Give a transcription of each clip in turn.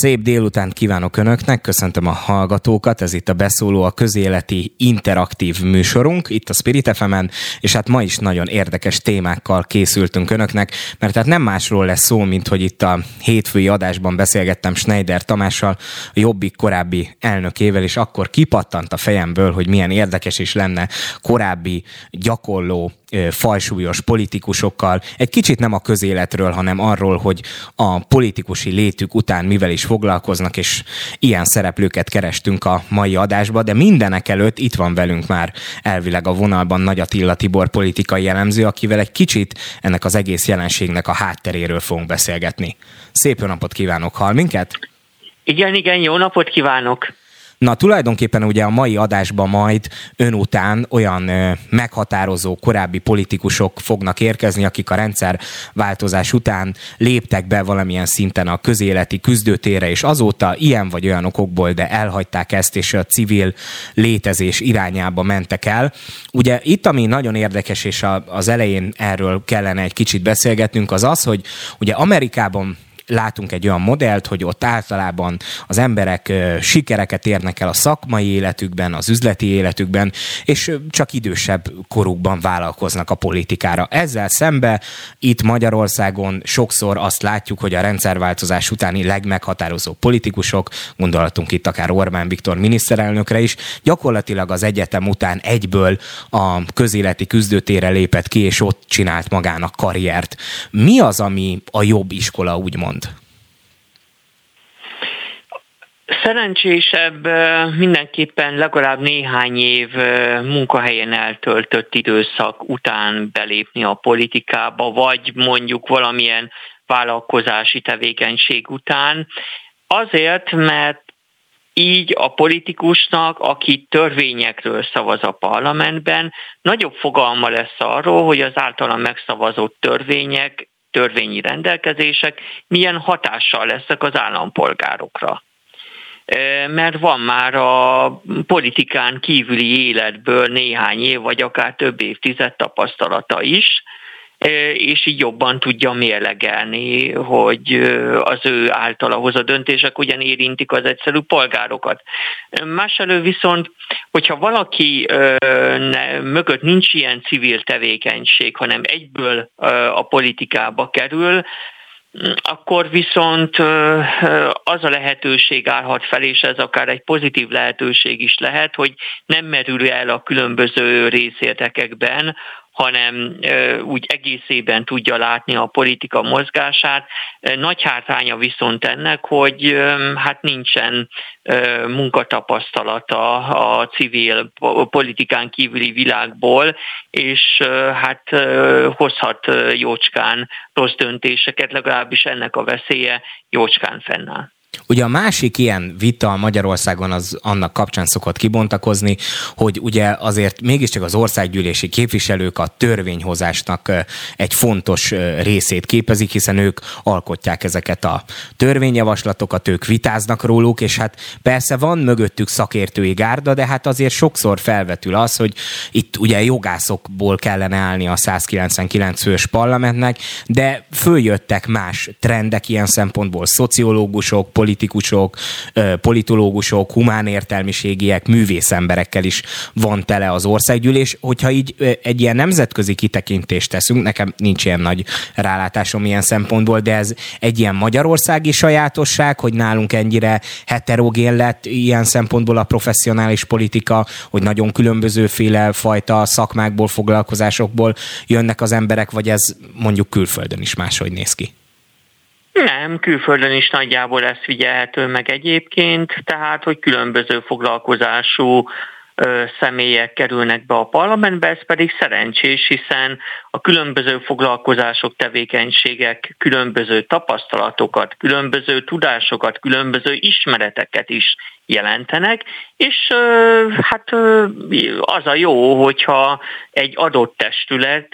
Szép délután kívánok Önöknek, köszöntöm a hallgatókat, ez itt a Beszóló, a közéleti interaktív műsorunk, itt a Spirit fm és hát ma is nagyon érdekes témákkal készültünk Önöknek, mert hát nem másról lesz szó, mint hogy itt a hétfői adásban beszélgettem Schneider Tamással, a Jobbik korábbi elnökével, és akkor kipattant a fejemből, hogy milyen érdekes is lenne korábbi gyakorló fajsúlyos politikusokkal, egy kicsit nem a közéletről, hanem arról, hogy a politikusi létük után mivel is foglalkoznak, és ilyen szereplőket kerestünk a mai adásba, de mindenek előtt itt van velünk már elvileg a vonalban Nagy Attila Tibor politikai jellemző, akivel egy kicsit ennek az egész jelenségnek a hátteréről fogunk beszélgetni. Szép napot kívánok, hall minket? Igen, igen, jó napot kívánok! Na tulajdonképpen ugye a mai adásban majd ön után olyan ö, meghatározó korábbi politikusok fognak érkezni, akik a rendszerváltozás után léptek be valamilyen szinten a közéleti küzdőtére, és azóta ilyen vagy olyan okokból, de elhagyták ezt, és a civil létezés irányába mentek el. Ugye itt, ami nagyon érdekes, és a, az elején erről kellene egy kicsit beszélgetnünk, az az, hogy ugye Amerikában látunk egy olyan modellt, hogy ott általában az emberek sikereket érnek el a szakmai életükben, az üzleti életükben, és csak idősebb korukban vállalkoznak a politikára. Ezzel szembe itt Magyarországon sokszor azt látjuk, hogy a rendszerváltozás utáni legmeghatározó politikusok, gondolatunk itt akár Orbán Viktor miniszterelnökre is, gyakorlatilag az egyetem után egyből a közéleti küzdőtére lépett ki, és ott csinált magának karriert. Mi az, ami a jobb iskola, úgymond? Szerencsésebb mindenképpen legalább néhány év munkahelyen eltöltött időszak után belépni a politikába, vagy mondjuk valamilyen vállalkozási tevékenység után. Azért, mert így a politikusnak, aki törvényekről szavaz a parlamentben, nagyobb fogalma lesz arról, hogy az általa megszavazott törvények törvényi rendelkezések milyen hatással lesznek az állampolgárokra mert van már a politikán kívüli életből néhány év, vagy akár több évtized tapasztalata is, és így jobban tudja mérlegelni, hogy az ő általa hozott döntések ugyan érintik az egyszerű polgárokat. Másfelől viszont, hogyha valaki mögött nincs ilyen civil tevékenység, hanem egyből a politikába kerül, akkor viszont az a lehetőség állhat fel, és ez akár egy pozitív lehetőség is lehet, hogy nem merül el a különböző részértekekben, hanem úgy egészében tudja látni a politika mozgását. Nagy hátránya viszont ennek, hogy hát nincsen munkatapasztalata a civil politikán kívüli világból, és hát hozhat jócskán rossz döntéseket, legalábbis ennek a veszélye jócskán fennáll. Ugye a másik ilyen vita Magyarországon az annak kapcsán szokott kibontakozni, hogy ugye azért mégiscsak az országgyűlési képviselők a törvényhozásnak egy fontos részét képezik, hiszen ők alkotják ezeket a törvényjavaslatokat, ők vitáznak róluk, és hát persze van mögöttük szakértői gárda, de hát azért sokszor felvetül az, hogy itt ugye jogászokból kellene állni a 199 fős parlamentnek, de följöttek más trendek ilyen szempontból, szociológusok, politikusok, politológusok, humán értelmiségiek, művészemberekkel is van tele az országgyűlés. Hogyha így egy ilyen nemzetközi kitekintést teszünk, nekem nincs ilyen nagy rálátásom ilyen szempontból, de ez egy ilyen magyarországi sajátosság, hogy nálunk ennyire heterogén lett ilyen szempontból a professzionális politika, hogy nagyon különbözőféle fajta szakmákból, foglalkozásokból jönnek az emberek, vagy ez mondjuk külföldön is máshogy néz ki? Nem, külföldön is nagyjából ez figyelhető meg egyébként, tehát hogy különböző foglalkozású személyek kerülnek be a parlamentbe, ez pedig szerencsés, hiszen a különböző foglalkozások, tevékenységek különböző tapasztalatokat, különböző tudásokat, különböző ismereteket is jelentenek, és hát az a jó, hogyha egy adott testület,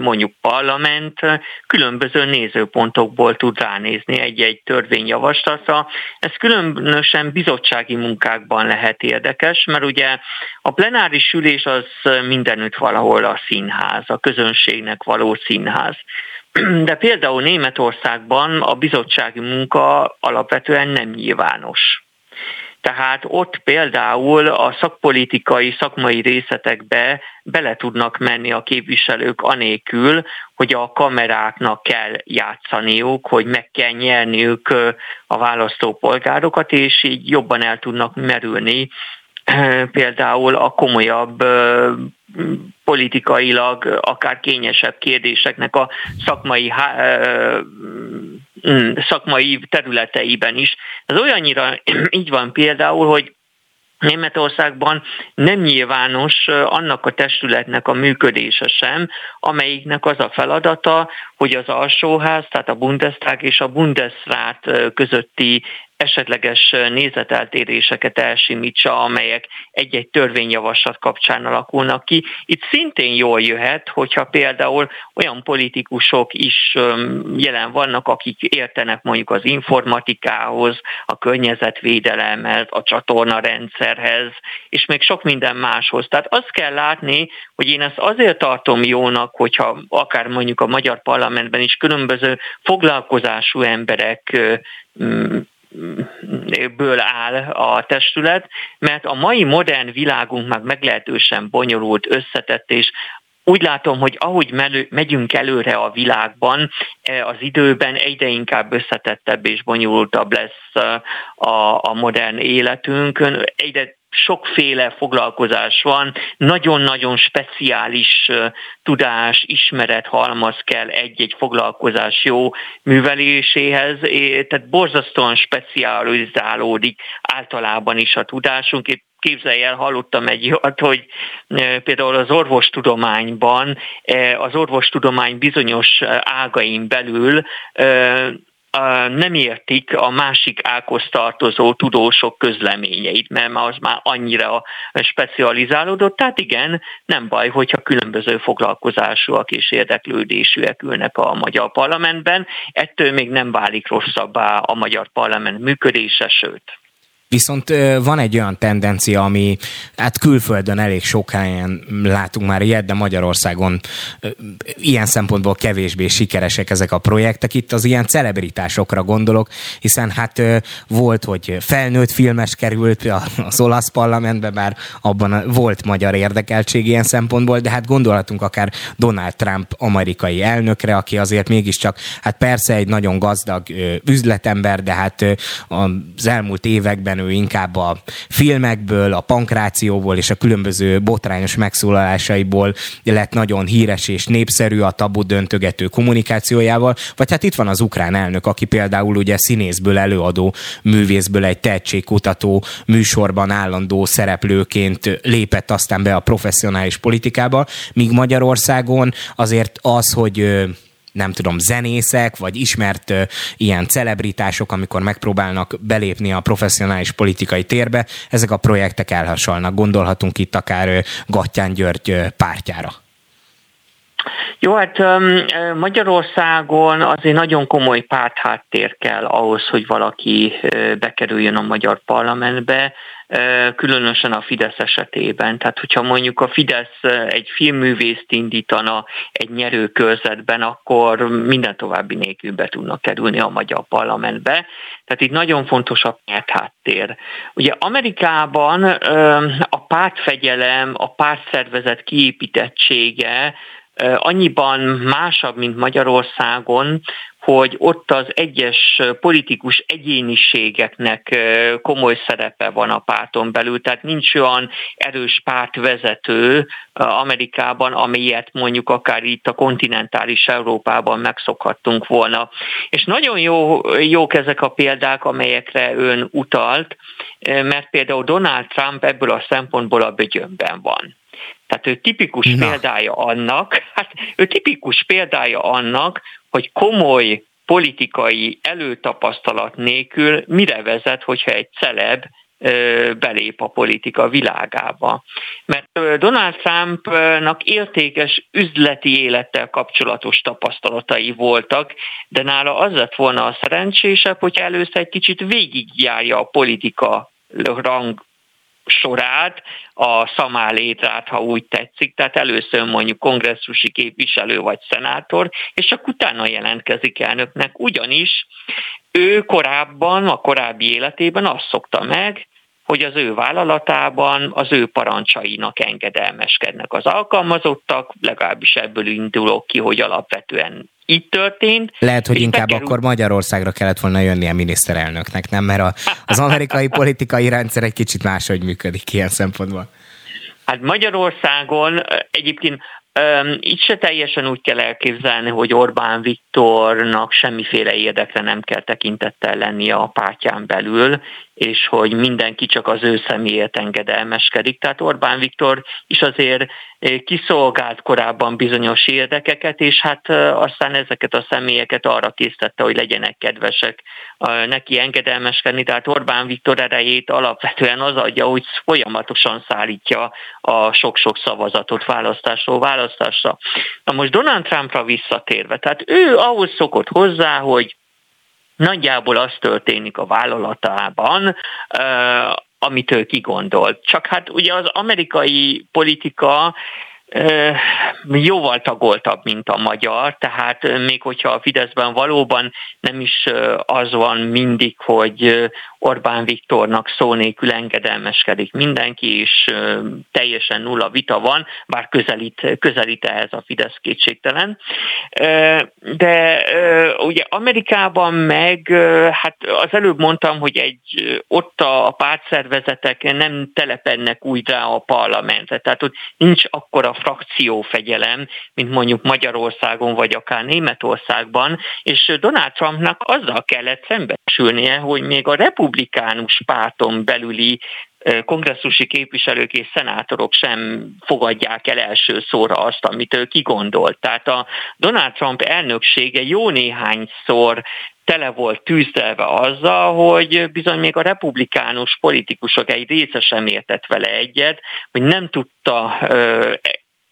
mondjuk parlament különböző nézőpontokból tud ránézni egy-egy törvényjavaslatra. Ez különösen bizottsági munkákban lehet érdekes, mert ugye a plenáris ülés az mindenütt valahol a színház, a közönségnek való színház. De például Németországban a bizottsági munka alapvetően nem nyilvános. Tehát ott például a szakpolitikai, szakmai részletekbe bele tudnak menni a képviselők anélkül, hogy a kameráknak kell játszaniuk, hogy meg kell nyerniük a választópolgárokat, és így jobban el tudnak merülni például a komolyabb politikailag akár kényesebb kérdéseknek a szakmai, szakmai területeiben is. Ez olyannyira így van például, hogy Németországban nem nyilvános annak a testületnek a működése sem, amelyiknek az a feladata, hogy az alsóház, tehát a Bundestag és a Bundesrat közötti esetleges nézeteltéréseket elsimítsa, amelyek egy-egy törvényjavaslat kapcsán alakulnak ki. Itt szintén jól jöhet, hogyha például olyan politikusok is jelen vannak, akik értenek mondjuk az informatikához, a környezetvédelemhez, a csatornarendszerhez, és még sok minden máshoz. Tehát azt kell látni, hogy én ezt azért tartom jónak, hogyha akár mondjuk a magyar parlamentben is különböző foglalkozású emberek ből áll a testület, mert a mai modern világunk meg meglehetősen bonyolult, összetett, és úgy látom, hogy ahogy megyünk előre a világban, e, az időben egyre inkább összetettebb és bonyolultabb lesz a, a modern életünk. Egyre sokféle foglalkozás van, nagyon-nagyon speciális tudás, ismeret halmaz kell egy-egy foglalkozás jó műveléséhez, tehát borzasztóan specializálódik általában is a tudásunk. Itt képzelj el, hallottam egy olyat, hogy például az orvostudományban, az orvostudomány bizonyos ágain belül nem értik a másik ághoz tartozó tudósok közleményeit, mert az már annyira specializálódott. Tehát igen, nem baj, hogyha különböző foglalkozásúak és érdeklődésűek ülnek a magyar parlamentben. Ettől még nem válik rosszabbá a magyar parlament működése, sőt. Viszont van egy olyan tendencia, ami hát külföldön elég sok helyen látunk már ilyet, de Magyarországon ilyen szempontból kevésbé sikeresek ezek a projektek. Itt az ilyen celebritásokra gondolok, hiszen hát volt, hogy felnőtt filmes került az olasz parlamentbe, bár abban volt magyar érdekeltség ilyen szempontból, de hát gondolhatunk akár Donald Trump amerikai elnökre, aki azért mégiscsak, hát persze egy nagyon gazdag üzletember, de hát az elmúlt években ő inkább a filmekből, a pankrációból és a különböző botrányos megszólalásaiból lett nagyon híres és népszerű a tabu döntögető kommunikációjával, vagy hát itt van az ukrán elnök, aki például ugye színészből előadó művészből egy tehetségkutató műsorban állandó szereplőként lépett aztán be a professzionális politikába, míg Magyarországon azért az, hogy nem tudom, zenészek, vagy ismert uh, ilyen celebritások, amikor megpróbálnak belépni a professzionális politikai térbe, ezek a projektek elhasalnak. Gondolhatunk itt akár uh, Gattyán György uh, pártjára. Jó, hát Magyarországon azért nagyon komoly pártháttér kell ahhoz, hogy valaki bekerüljön a magyar parlamentbe különösen a Fidesz esetében. Tehát, hogyha mondjuk a Fidesz egy filmművészt indítana egy nyerő körzetben, akkor minden további nélkül be tudnak kerülni a magyar parlamentbe. Tehát itt nagyon fontos a pártháttér. Ugye Amerikában a pártfegyelem, a pártszervezet kiépítettsége annyiban másabb, mint Magyarországon, hogy ott az egyes politikus egyéniségeknek komoly szerepe van a párton belül, tehát nincs olyan erős pártvezető Amerikában, amelyet mondjuk akár itt a kontinentális Európában megszokhattunk volna. És nagyon jó, jók ezek a példák, amelyekre ön utalt, mert például Donald Trump ebből a szempontból a bögyönben van. Tehát ő tipikus Na. példája annak, hát ő tipikus példája annak, hogy komoly politikai előtapasztalat nélkül mire vezet, hogyha egy celeb belép a politika világába. Mert Donald Trumpnak értékes üzleti élettel kapcsolatos tapasztalatai voltak, de nála az lett volna a szerencsésebb, hogy először egy kicsit végigjárja a politika rang sorát, a szamálétrát, ha úgy tetszik, tehát először mondjuk kongresszusi képviselő vagy szenátor, és csak utána jelentkezik elnöknek, ugyanis ő korábban, a korábbi életében azt szokta meg, hogy az ő vállalatában az ő parancsainak engedelmeskednek az alkalmazottak, legalábbis ebből indulok ki, hogy alapvetően itt történt. Lehet, hogy inkább bekerül... akkor Magyarországra kellett volna jönni a miniszterelnöknek, nem? Mert a, az amerikai politikai rendszer egy kicsit máshogy működik ilyen szempontból. Hát Magyarországon egyébként így se teljesen úgy kell elképzelni, hogy Orbán Viktornak semmiféle érdekre nem kell tekintettel lennie a pártján belül, és hogy mindenki csak az ő személyét engedelmeskedik. Tehát Orbán Viktor is azért eh, kiszolgált korábban bizonyos érdekeket, és hát eh, aztán ezeket a személyeket arra késztette, hogy legyenek kedvesek neki engedelmeskedni. Tehát Orbán Viktor erejét alapvetően az adja, hogy folyamatosan szállítja a sok-sok szavazatot választásról választásra. Na most Donald Trumpra visszatérve, tehát ő ahhoz szokott hozzá, hogy nagyjából az történik a vállalatában, amit ő kigondolt. Csak hát ugye az amerikai politika jóval tagoltabb, mint a magyar, tehát még hogyha a Fideszben valóban nem is az van mindig, hogy Orbán Viktornak szó nélkül engedelmeskedik. Mindenki, és teljesen nulla vita van, bár közelít, közelít ehhez a Fidesz kétségtelen. De ugye Amerikában meg, hát az előbb mondtam, hogy egy ott a pártszervezetek nem telepednek úgy rá a parlamentre, tehát ott nincs akkora frakciófegyelem, mint mondjuk Magyarországon vagy akár Németországban, és Donald Trumpnak azzal kellett szembesülnie, hogy még a republikánus párton belüli kongresszusi képviselők és szenátorok sem fogadják el első szóra azt, amit ő kigondolt. Tehát a Donald Trump elnöksége jó néhányszor tele volt tűzdelve azzal, hogy bizony még a republikánus politikusok egy része sem értett vele egyet, hogy nem tudta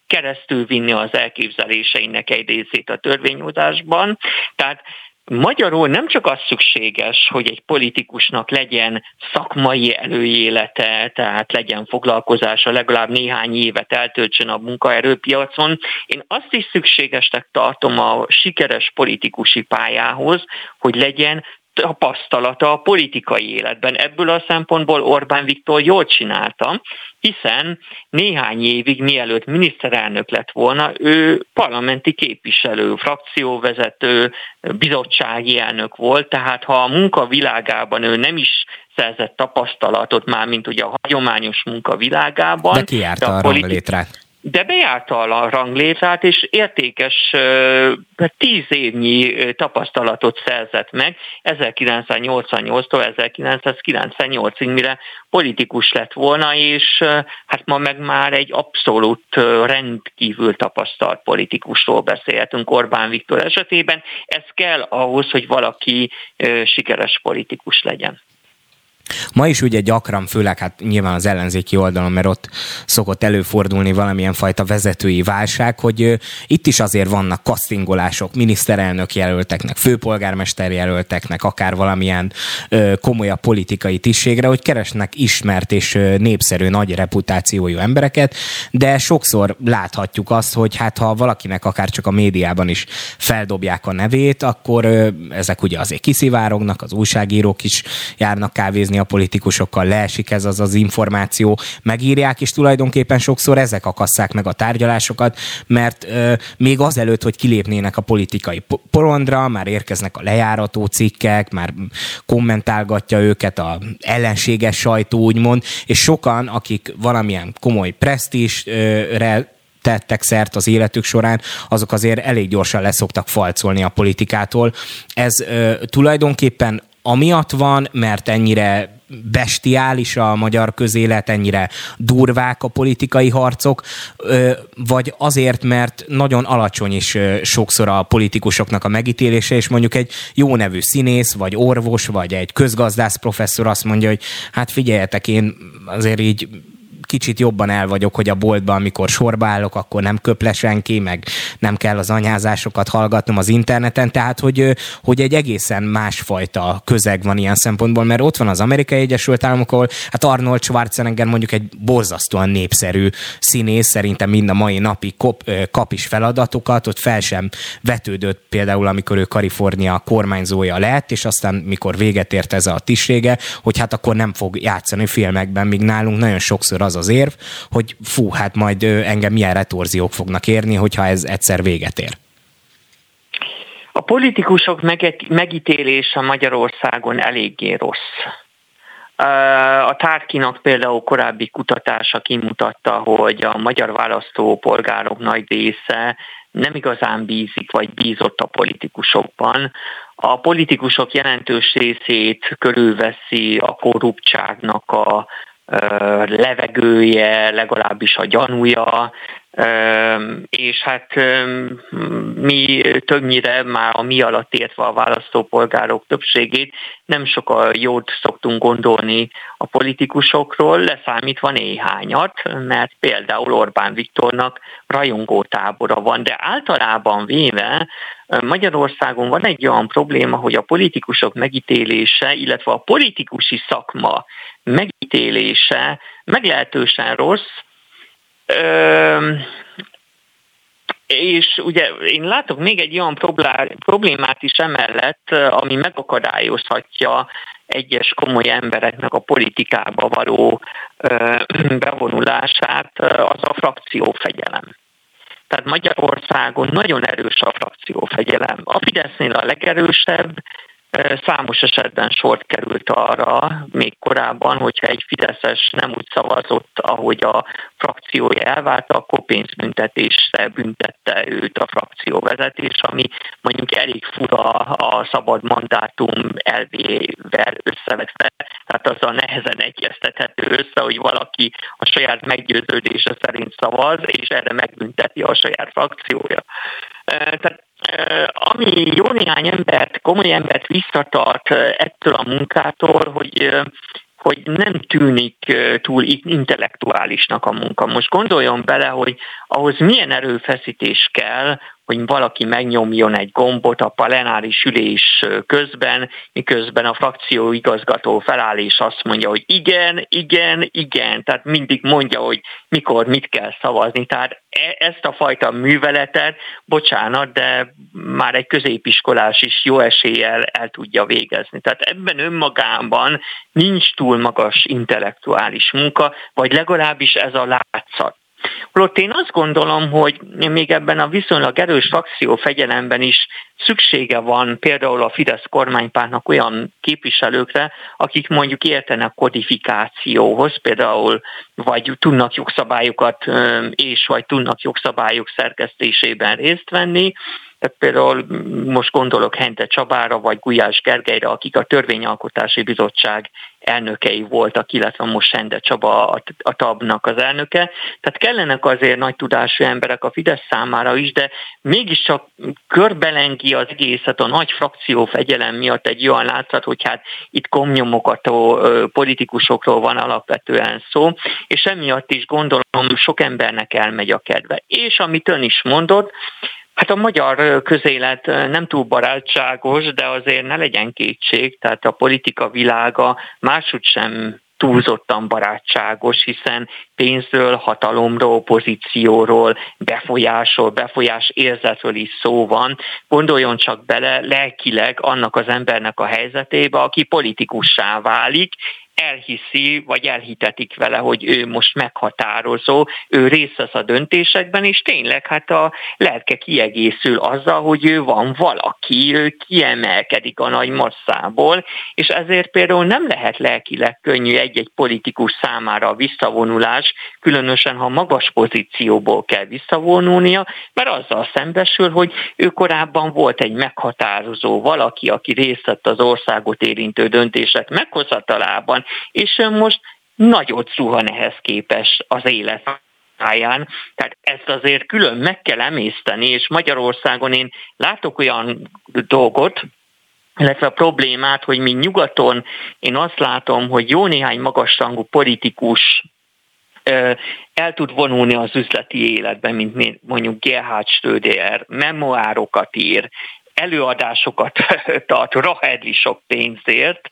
keresztül vinni az elképzeléseinek egy részét a törvényhozásban. Tehát Magyarul nem csak az szükséges, hogy egy politikusnak legyen szakmai előélete, tehát legyen foglalkozása, legalább néhány évet eltöltsön a munkaerőpiacon. Én azt is szükségesnek tartom a sikeres politikusi pályához, hogy legyen tapasztalata a politikai életben. Ebből a szempontból Orbán Viktor jól csinálta, hiszen néhány évig, mielőtt miniszterelnök lett volna, ő parlamenti képviselő, frakcióvezető, bizottsági elnök volt, tehát ha a munka világában ő nem is szerzett tapasztalatot már, mint ugye a hagyományos munka világában. De kiárta a, a politi- de bejárta a ranglétrát, és értékes tíz évnyi tapasztalatot szerzett meg 1988-tól 1998-ig, mire politikus lett volna, és hát ma meg már egy abszolút rendkívül tapasztalt politikusról beszélhetünk Orbán Viktor esetében. Ez kell ahhoz, hogy valaki sikeres politikus legyen. Ma is ugye gyakran, főleg hát nyilván az ellenzéki oldalon, mert ott szokott előfordulni valamilyen fajta vezetői válság, hogy itt is azért vannak kasztingolások miniszterelnök jelölteknek, főpolgármester jelölteknek, akár valamilyen komolyabb politikai tisztségre, hogy keresnek ismert és népszerű, nagy reputációjú embereket, de sokszor láthatjuk azt, hogy hát ha valakinek akár csak a médiában is feldobják a nevét, akkor ezek ugye azért kiszivárognak, az újságírók is járnak kávézni a politikusokkal, leesik ez az az információ, megírják, és tulajdonképpen sokszor ezek akasszák meg a tárgyalásokat, mert euh, még azelőtt, hogy kilépnének a politikai porondra, már érkeznek a lejárató cikkek, már kommentálgatja őket a ellenséges sajtó, úgymond, és sokan, akik valamilyen komoly presztízsre tettek szert az életük során, azok azért elég gyorsan leszoktak falcolni a politikától. Ez ö, tulajdonképpen amiatt van, mert ennyire bestiális a magyar közélet, ennyire durvák a politikai harcok, vagy azért, mert nagyon alacsony is sokszor a politikusoknak a megítélése, és mondjuk egy jó nevű színész, vagy orvos, vagy egy közgazdász professzor azt mondja, hogy hát figyeljetek, én azért így kicsit jobban el vagyok, hogy a boltban, amikor sorba állok, akkor nem köple senki, meg nem kell az anyázásokat hallgatnom az interneten, tehát hogy, hogy egy egészen másfajta közeg van ilyen szempontból, mert ott van az Amerikai Egyesült Államok, ahol hát Arnold Schwarzenegger mondjuk egy borzasztóan népszerű színész, szerintem mind a mai napi kop, kap is feladatokat, ott fel sem vetődött például, amikor ő Kalifornia kormányzója lett, és aztán mikor véget ért ez a tisztsége, hogy hát akkor nem fog játszani filmekben, míg nálunk nagyon sokszor az az érv, hogy fú, hát majd engem milyen retorziók fognak érni, hogyha ez egyszer véget ér. A politikusok megítélése Magyarországon eléggé rossz. A Tárkinak például korábbi kutatása kimutatta, hogy a magyar választópolgárok nagy része nem igazán bízik, vagy bízott a politikusokban. A politikusok jelentős részét körülveszi a korruptságnak a levegője, legalábbis a gyanúja, és hát mi többnyire már a mi alatt értve a választópolgárok többségét nem sokkal jót szoktunk gondolni a politikusokról, leszámítva néhányat, mert például Orbán Viktornak rajongó tábora van, de általában véve Magyarországon van egy olyan probléma, hogy a politikusok megítélése, illetve a politikusi szakma megítélése meglehetősen rossz, és ugye én látok még egy olyan problémát is emellett, ami megakadályozhatja egyes komoly embereknek a politikába való bevonulását, az a frakciófegyelem. Tehát Magyarországon nagyon erős a frakciófegyelem. A Fidesznél a legerősebb, Számos esetben sort került arra még korábban, hogyha egy Fideszes nem úgy szavazott, ahogy a frakciója elválta, akkor pénzbüntetésre büntette őt a frakcióvezetés, ami mondjuk elég fura a szabad mandátum elvével összevetve, tehát azzal nehezen egyeztethető össze, hogy valaki a saját meggyőződése szerint szavaz, és erre megbünteti a saját frakciója. Tehát ami jó néhány embert, komoly embert visszatart ettől a munkától, hogy hogy nem tűnik túl intellektuálisnak a munka. Most gondoljon bele, hogy ahhoz milyen erőfeszítés kell, hogy valaki megnyomjon egy gombot a plenáris ülés közben, miközben a frakció igazgató feláll és azt mondja, hogy igen, igen, igen, tehát mindig mondja, hogy mikor mit kell szavazni. Tehát e, ezt a fajta műveletet, bocsánat, de már egy középiskolás is jó eséllyel el tudja végezni. Tehát ebben önmagában nincs túl magas intellektuális munka, vagy legalábbis ez a látszat. Holott én azt gondolom, hogy még ebben a viszonylag erős frakció fegyelemben is szüksége van például a Fidesz kormánypártnak olyan képviselőkre, akik mondjuk értenek kodifikációhoz, például vagy tudnak jogszabályokat és vagy tudnak jogszabályok szerkesztésében részt venni, tehát például most gondolok Hente Csabára vagy Gulyás Gergelyre, akik a Törvényalkotási Bizottság elnökei voltak, illetve most Hente Csaba a, a TAB-nak az elnöke. Tehát kellenek azért nagy tudású emberek a Fidesz számára is, de mégiscsak körbelengi az egészet a nagy frakció fegyelem miatt egy olyan látszat, hogy hát itt komnyomogató politikusokról van alapvetően szó, és emiatt is gondolom sok embernek elmegy a kedve. És amit ön is mondott, Hát a magyar közélet nem túl barátságos, de azért ne legyen kétség, tehát a politika világa máshogy sem túlzottan barátságos, hiszen pénzről, hatalomról, pozícióról, befolyásról, befolyás érzetről is szó van. Gondoljon csak bele lelkileg annak az embernek a helyzetébe, aki politikussá válik, elhiszi, vagy elhitetik vele, hogy ő most meghatározó, ő részt vesz a döntésekben, és tényleg hát a lelke kiegészül azzal, hogy ő van valaki, ő kiemelkedik a nagy masszából, és ezért például nem lehet lelkileg könnyű egy-egy politikus számára a visszavonulás, különösen ha magas pozícióból kell visszavonulnia, mert azzal szembesül, hogy ő korábban volt egy meghatározó valaki, aki részt vett az országot érintő döntések meghozatalában, és most nagyot zuhan ehhez képes az élet pályán. Tehát ezt azért külön meg kell emészteni, és Magyarországon én látok olyan dolgot, illetve a problémát, hogy mi nyugaton én azt látom, hogy jó néhány magasrangú politikus el tud vonulni az üzleti életben, mint mondjuk Gerhard Schröder, memoárokat ír, előadásokat tart rahedli sok pénzért,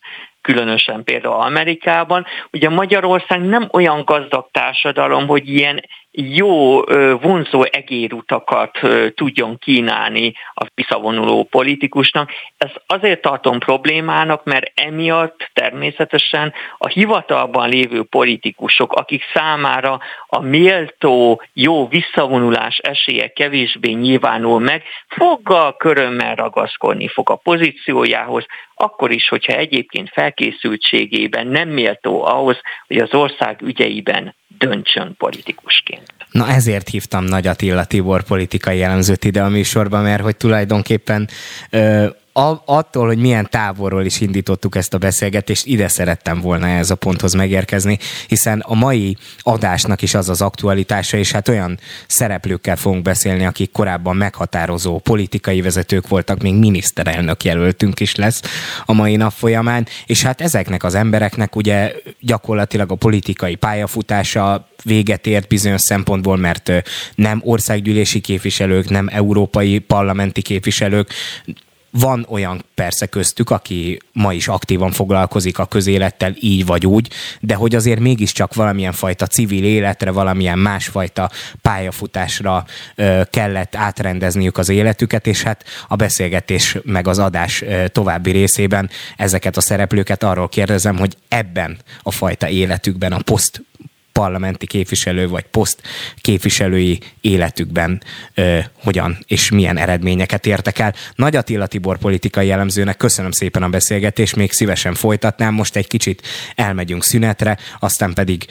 különösen például Amerikában. Ugye Magyarország nem olyan gazdag társadalom, hogy ilyen jó vonzó egérutakat tudjon kínálni a visszavonuló politikusnak. Ez azért tartom problémának, mert emiatt természetesen a hivatalban lévő politikusok, akik számára a méltó jó visszavonulás esélye kevésbé nyilvánul meg, foggal körömmel ragaszkodni fog a pozíciójához, akkor is, hogyha egyébként felkészültségében nem méltó ahhoz, hogy az ország ügyeiben döntsön politikusként. Na ezért hívtam Nagy Attila Tibor politikai jellemzőt ide a műsorba, mert hogy tulajdonképpen ö, attól, hogy milyen távolról is indítottuk ezt a beszélgetést, ide szerettem volna ez a ponthoz megérkezni, hiszen a mai adásnak is az az aktualitása, és hát olyan szereplőkkel fogunk beszélni, akik korábban meghatározó politikai vezetők voltak, még miniszterelnök jelöltünk is lesz a mai nap folyamán, és hát ezeknek az embereknek ugye gyakorlatilag a politikai pályafutása véget ért bizonyos szempontból, mert nem országgyűlési képviselők, nem európai parlamenti képviselők, van olyan persze köztük, aki ma is aktívan foglalkozik a közélettel így vagy úgy, de hogy azért mégiscsak valamilyen fajta civil életre, valamilyen másfajta pályafutásra kellett átrendezniük az életüket, és hát a beszélgetés meg az adás további részében ezeket a szereplőket arról kérdezem, hogy ebben a fajta életükben, a poszt parlamenti képviselő vagy poszt képviselői életükben ö, hogyan és milyen eredményeket értek el. Nagy Attila Tibor politikai jellemzőnek köszönöm szépen a beszélgetést, még szívesen folytatnám, most egy kicsit elmegyünk szünetre, aztán pedig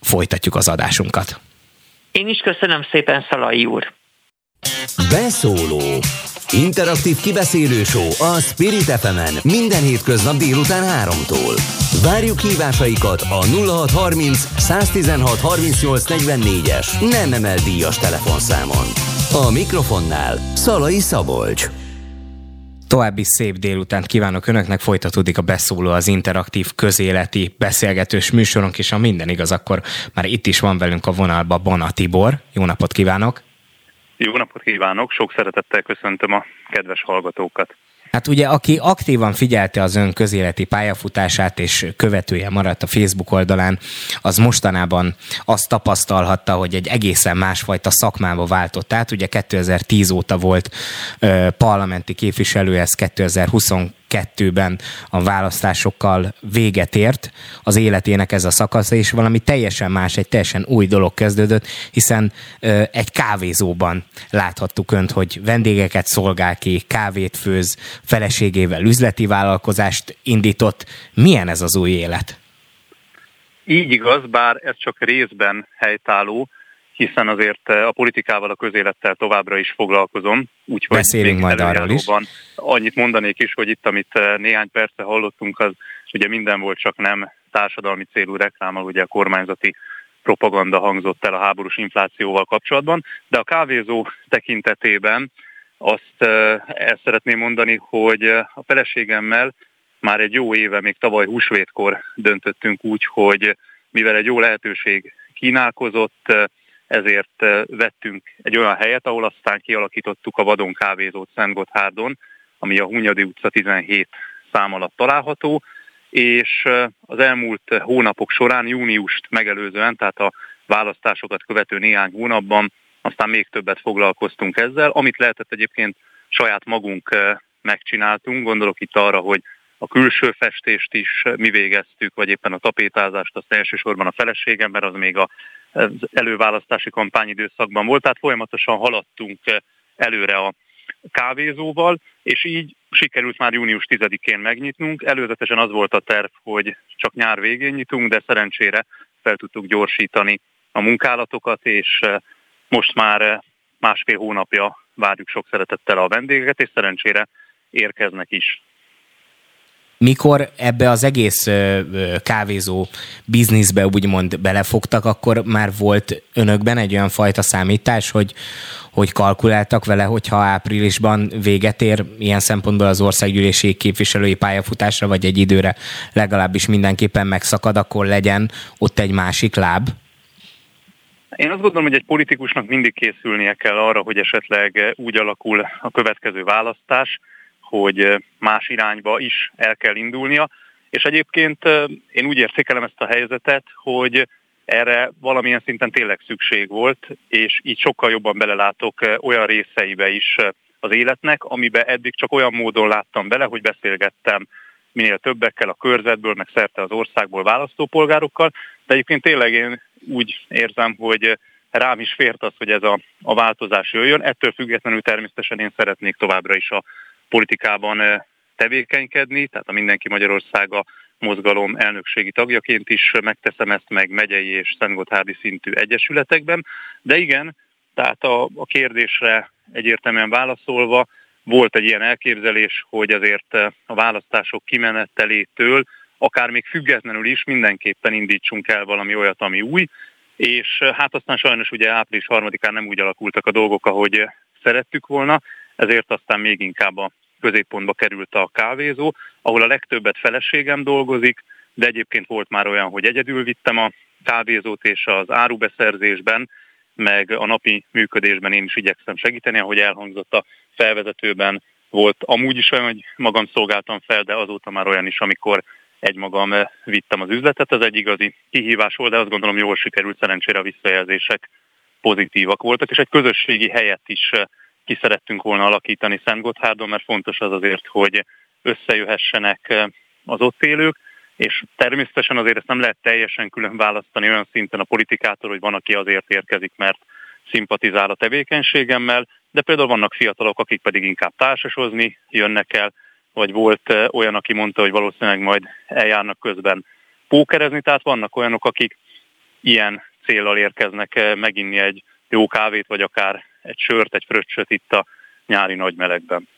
folytatjuk az adásunkat. Én is köszönöm szépen, Szalai úr. Beszóló Interaktív kibeszélő a Spirit fm minden hétköznap délután 3-tól. Várjuk hívásaikat a 0630 116 38 44-es nem emel díjas telefonszámon. A mikrofonnál Szalai Szabolcs. További szép délutánt kívánok Önöknek, folytatódik a beszóló az interaktív közéleti beszélgetős műsorunk, és a minden igaz, akkor már itt is van velünk a vonalba Bona Tibor. Jó napot kívánok! Jó napot kívánok, sok szeretettel köszöntöm a kedves hallgatókat. Hát ugye, aki aktívan figyelte az ön közéleti pályafutását és követője maradt a Facebook oldalán, az mostanában azt tapasztalhatta, hogy egy egészen másfajta szakmába váltott át. Ugye 2010 óta volt ö, parlamenti képviselő, ez 2020 2022-ben a választásokkal véget ért az életének ez a szakasza, és valami teljesen más, egy teljesen új dolog kezdődött, hiszen egy kávézóban láthattuk önt, hogy vendégeket szolgál ki, kávét főz, feleségével üzleti vállalkozást indított. Milyen ez az új élet? Így igaz, bár ez csak részben helytálló, hiszen azért eh, a politikával, a közélettel továbbra is foglalkozom. Úgyhogy Beszélünk majd arról is. Annyit mondanék is, hogy itt, amit eh, néhány perce hallottunk, az ugye minden volt, csak nem társadalmi célú reklámmal, ugye a kormányzati propaganda hangzott el a háborús inflációval kapcsolatban, de a kávézó tekintetében azt el szeretném mondani, hogy a feleségemmel már egy jó éve, még tavaly húsvétkor döntöttünk úgy, hogy mivel egy jó lehetőség kínálkozott, ezért vettünk egy olyan helyet, ahol aztán kialakítottuk a Vadon kávézót Szent Gotthárdon, ami a Hunyadi utca 17 szám alatt található, és az elmúlt hónapok során, júniust megelőzően, tehát a választásokat követő néhány hónapban aztán még többet foglalkoztunk ezzel, amit lehetett egyébként saját magunk megcsináltunk, gondolok itt arra, hogy a külső festést is mi végeztük, vagy éppen a tapétázást, azt elsősorban a feleségem, mert az még a előválasztási kampányidőszakban volt, tehát folyamatosan haladtunk előre a kávézóval, és így sikerült már június 10-én megnyitnunk. Előzetesen az volt a terv, hogy csak nyár végén nyitunk, de szerencsére fel tudtuk gyorsítani a munkálatokat, és most már másfél hónapja várjuk sok szeretettel a vendégeket, és szerencsére érkeznek is. Mikor ebbe az egész kávézó bizniszbe úgymond belefogtak, akkor már volt önökben egy olyan fajta számítás, hogy, hogy kalkuláltak vele, hogyha áprilisban véget ér ilyen szempontból az országgyűlési képviselői pályafutásra, vagy egy időre legalábbis mindenképpen megszakad, akkor legyen ott egy másik láb? Én azt gondolom, hogy egy politikusnak mindig készülnie kell arra, hogy esetleg úgy alakul a következő választás, hogy más irányba is el kell indulnia. És egyébként én úgy értékelem ezt a helyzetet, hogy erre valamilyen szinten tényleg szükség volt, és így sokkal jobban belelátok olyan részeibe is az életnek, amiben eddig csak olyan módon láttam bele, hogy beszélgettem minél többekkel a körzetből, meg szerte az országból választópolgárokkal, de egyébként tényleg én úgy érzem, hogy rám is fért az, hogy ez a, a változás jöjjön. Ettől függetlenül természetesen én szeretnék továbbra is a politikában tevékenykedni, tehát a Mindenki Magyarországa mozgalom elnökségi tagjaként is megteszem ezt meg megyei és Szentgotthárdi szintű egyesületekben. De igen, tehát a, a kérdésre egyértelműen válaszolva, volt egy ilyen elképzelés, hogy azért a választások kimenetelétől, akár még függetlenül is mindenképpen indítsunk el valami olyat, ami új, és hát aztán sajnos ugye április harmadikán nem úgy alakultak a dolgok, ahogy szerettük volna, ezért aztán még inkább a középpontba került a kávézó, ahol a legtöbbet feleségem dolgozik, de egyébként volt már olyan, hogy egyedül vittem a kávézót és az árubeszerzésben, meg a napi működésben én is igyekszem segíteni, ahogy elhangzott a felvezetőben, volt amúgy is olyan, hogy magam szolgáltam fel, de azóta már olyan is, amikor egymagam vittem az üzletet. Ez egy igazi kihívás volt, de azt gondolom jól sikerült, szerencsére a visszajelzések pozitívak voltak, és egy közösségi helyet is ki szerettünk volna alakítani Szentgotthárdon, mert fontos az azért, hogy összejöhessenek az ott élők, és természetesen azért ezt nem lehet teljesen külön választani olyan szinten a politikától, hogy van, aki azért érkezik, mert szimpatizál a tevékenységemmel, de például vannak fiatalok, akik pedig inkább társasozni jönnek el, vagy volt olyan, aki mondta, hogy valószínűleg majd eljárnak közben pókerezni, tehát vannak olyanok, akik ilyen célral érkeznek meginni egy jó kávét, vagy akár egy sört, egy fröccsöt itt a nyári nagy melegben.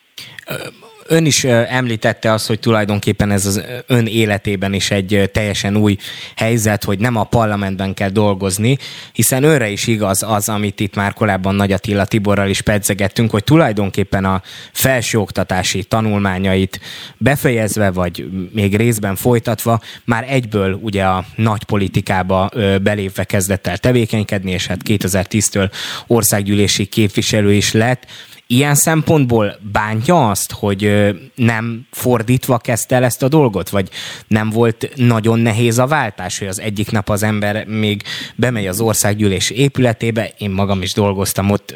Ön is említette azt, hogy tulajdonképpen ez az ön életében is egy teljesen új helyzet, hogy nem a parlamentben kell dolgozni, hiszen őre is igaz az, amit itt már korábban Nagy Attila Tiborral is pedzegettünk, hogy tulajdonképpen a felsőoktatási tanulmányait befejezve, vagy még részben folytatva, már egyből ugye a nagy politikába belépve kezdett el tevékenykedni, és hát 2010-től országgyűlési képviselő is lett Ilyen szempontból bántja azt, hogy nem fordítva kezdte el ezt a dolgot, vagy nem volt nagyon nehéz a váltás, hogy az egyik nap az ember még bemegy az országgyűlés épületébe, én magam is dolgoztam ott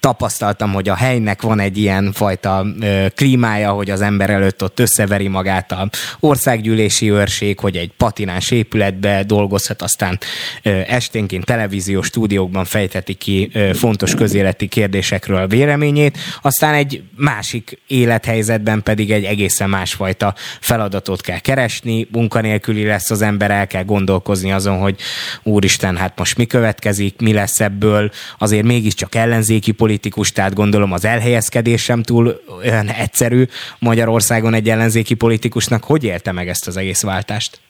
tapasztaltam, hogy a helynek van egy ilyen fajta ö, klímája, hogy az ember előtt ott összeveri magát a országgyűlési őrség, hogy egy patinás épületbe dolgozhat, aztán ö, esténként televíziós stúdiókban fejteti ki ö, fontos közéleti kérdésekről a véleményét, aztán egy másik élethelyzetben pedig egy egészen másfajta feladatot kell keresni, munkanélküli lesz az ember, el kell gondolkozni azon, hogy úristen, hát most mi következik, mi lesz ebből, azért mégiscsak ellenzéki politikus, tehát gondolom az elhelyezkedés sem túl olyan egyszerű Magyarországon egy ellenzéki politikusnak. Hogy élte meg ezt az egész váltást?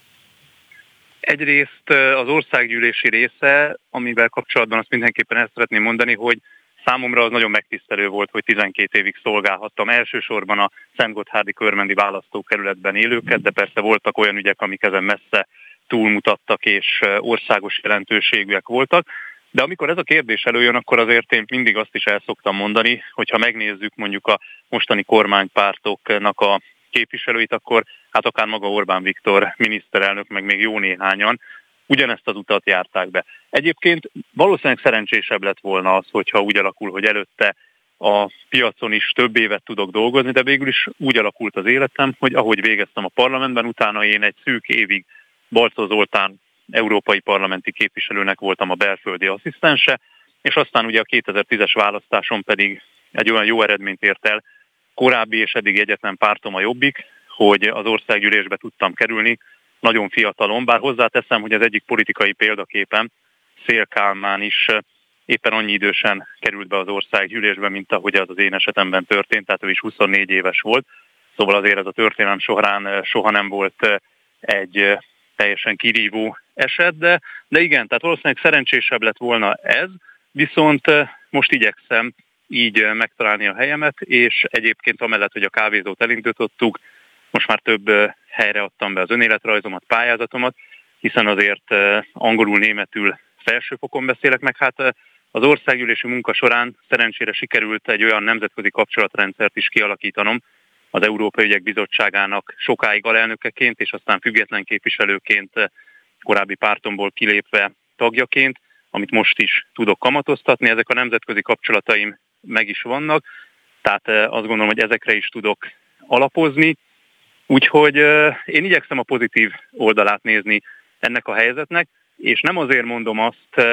Egyrészt az országgyűlési része, amivel kapcsolatban azt mindenképpen ezt szeretném mondani, hogy számomra az nagyon megtisztelő volt, hogy 12 évig szolgálhattam elsősorban a Szentgotthárdi Körmendi választókerületben élőket, de persze voltak olyan ügyek, amik ezen messze túlmutattak és országos jelentőségűek voltak. De amikor ez a kérdés előjön, akkor azért én mindig azt is el szoktam mondani, hogyha megnézzük mondjuk a mostani kormánypártoknak a képviselőit, akkor hát akár maga Orbán Viktor miniszterelnök, meg még jó néhányan ugyanezt az utat járták be. Egyébként valószínűleg szerencsésebb lett volna az, hogyha úgy alakul, hogy előtte a piacon is több évet tudok dolgozni, de végül is úgy alakult az életem, hogy ahogy végeztem a parlamentben, utána én egy szűk évig Balcó Zoltán európai parlamenti képviselőnek voltam a belföldi asszisztense, és aztán ugye a 2010-es választáson pedig egy olyan jó eredményt ért el, korábbi és eddig egyetlen pártom a Jobbik, hogy az országgyűlésbe tudtam kerülni, nagyon fiatalon, bár hozzáteszem, hogy az egyik politikai példaképen Szél Kálmán is éppen annyi idősen került be az országgyűlésbe, mint ahogy az az én esetemben történt, tehát ő is 24 éves volt. szóval azért ez a történelem során soha nem volt egy teljesen kirívó eset, de, de igen, tehát valószínűleg szerencsésebb lett volna ez, viszont most igyekszem így megtalálni a helyemet, és egyébként amellett, hogy a kávézót elindítottuk, most már több helyre adtam be az önéletrajzomat, pályázatomat, hiszen azért angolul, németül felsőfokon beszélek, meg. Hát az országgyűlési munka során szerencsére sikerült egy olyan nemzetközi kapcsolatrendszert is kialakítanom, az Európai Ügyek Bizottságának sokáig alelnökeként, és aztán független képviselőként korábbi pártomból kilépve tagjaként, amit most is tudok kamatoztatni. Ezek a nemzetközi kapcsolataim meg is vannak, tehát azt gondolom, hogy ezekre is tudok alapozni. Úgyhogy én igyekszem a pozitív oldalát nézni ennek a helyzetnek, és nem azért mondom azt,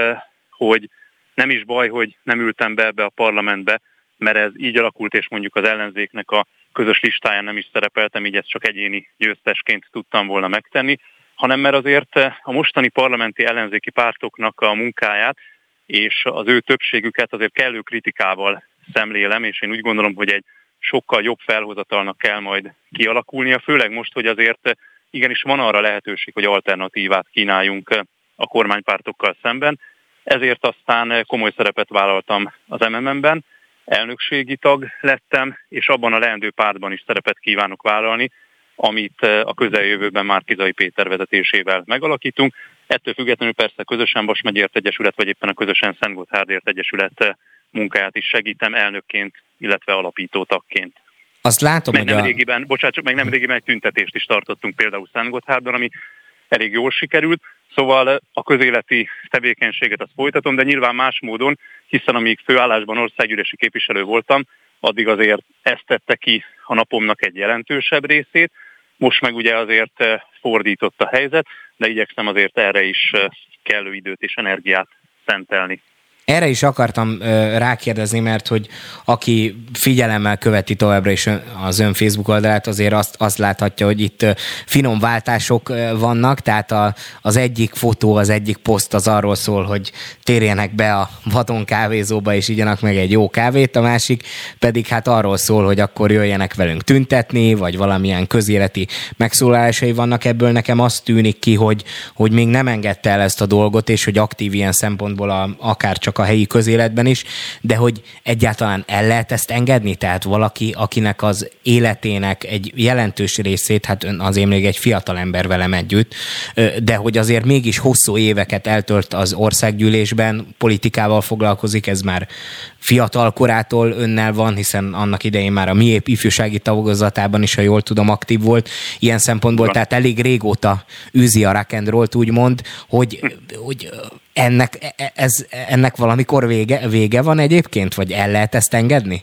hogy nem is baj, hogy nem ültem be ebbe a parlamentbe, mert ez így alakult, és mondjuk az ellenzéknek a közös listáján nem is szerepeltem, így ezt csak egyéni győztesként tudtam volna megtenni, hanem mert azért a mostani parlamenti ellenzéki pártoknak a munkáját és az ő többségüket azért kellő kritikával szemlélem, és én úgy gondolom, hogy egy sokkal jobb felhozatalnak kell majd kialakulnia, főleg most, hogy azért igenis van arra lehetőség, hogy alternatívát kínáljunk a kormánypártokkal szemben. Ezért aztán komoly szerepet vállaltam az MMM-ben, elnökségi tag lettem, és abban a leendő pártban is szerepet kívánok vállalni, amit a közeljövőben már Kizai Péter vezetésével megalakítunk. Ettől függetlenül persze közösen Bas megyért Egyesület, vagy éppen a közösen Szent Gotthárdért Egyesület munkáját is segítem elnökként, illetve alapító tagként. Azt látom, meg hogy nem a... régiben, bocsánat, csak meg nem régiben egy tüntetést is tartottunk például Szent Gotthárdon, ami elég jól sikerült, szóval a közéleti tevékenységet azt folytatom, de nyilván más módon, hiszen amíg főállásban országgyűlési képviselő voltam, addig azért ezt tette ki a napomnak egy jelentősebb részét, most meg ugye azért fordított a helyzet, de igyekszem azért erre is kellő időt és energiát szentelni. Erre is akartam ö, rákérdezni, mert hogy aki figyelemmel követi továbbra is az ön Facebook oldalát, azért azt, azt láthatja, hogy itt finom váltások vannak, tehát a, az egyik fotó, az egyik poszt az arról szól, hogy térjenek be a vadon kávézóba és igyanak meg egy jó kávét, a másik pedig hát arról szól, hogy akkor jöjjenek velünk tüntetni, vagy valamilyen közéleti megszólalásai vannak ebből. Nekem azt tűnik ki, hogy, hogy még nem engedte el ezt a dolgot, és hogy aktív ilyen szempontból a, akár csak a helyi közéletben is, de hogy egyáltalán el lehet ezt engedni? Tehát valaki, akinek az életének egy jelentős részét, hát ön azért még egy fiatal ember velem együtt, de hogy azért mégis hosszú éveket eltört az országgyűlésben, politikával foglalkozik, ez már fiatal korától önnel van, hiszen annak idején már a mi ifjúsági tagozatában is, ha jól tudom, aktív volt. Ilyen szempontból, tehát elég régóta űzi a rock and roll-t, úgymond, hogy, hogy ennek, e, ez, ennek valamikor vége, vége van egyébként, vagy el lehet ezt engedni?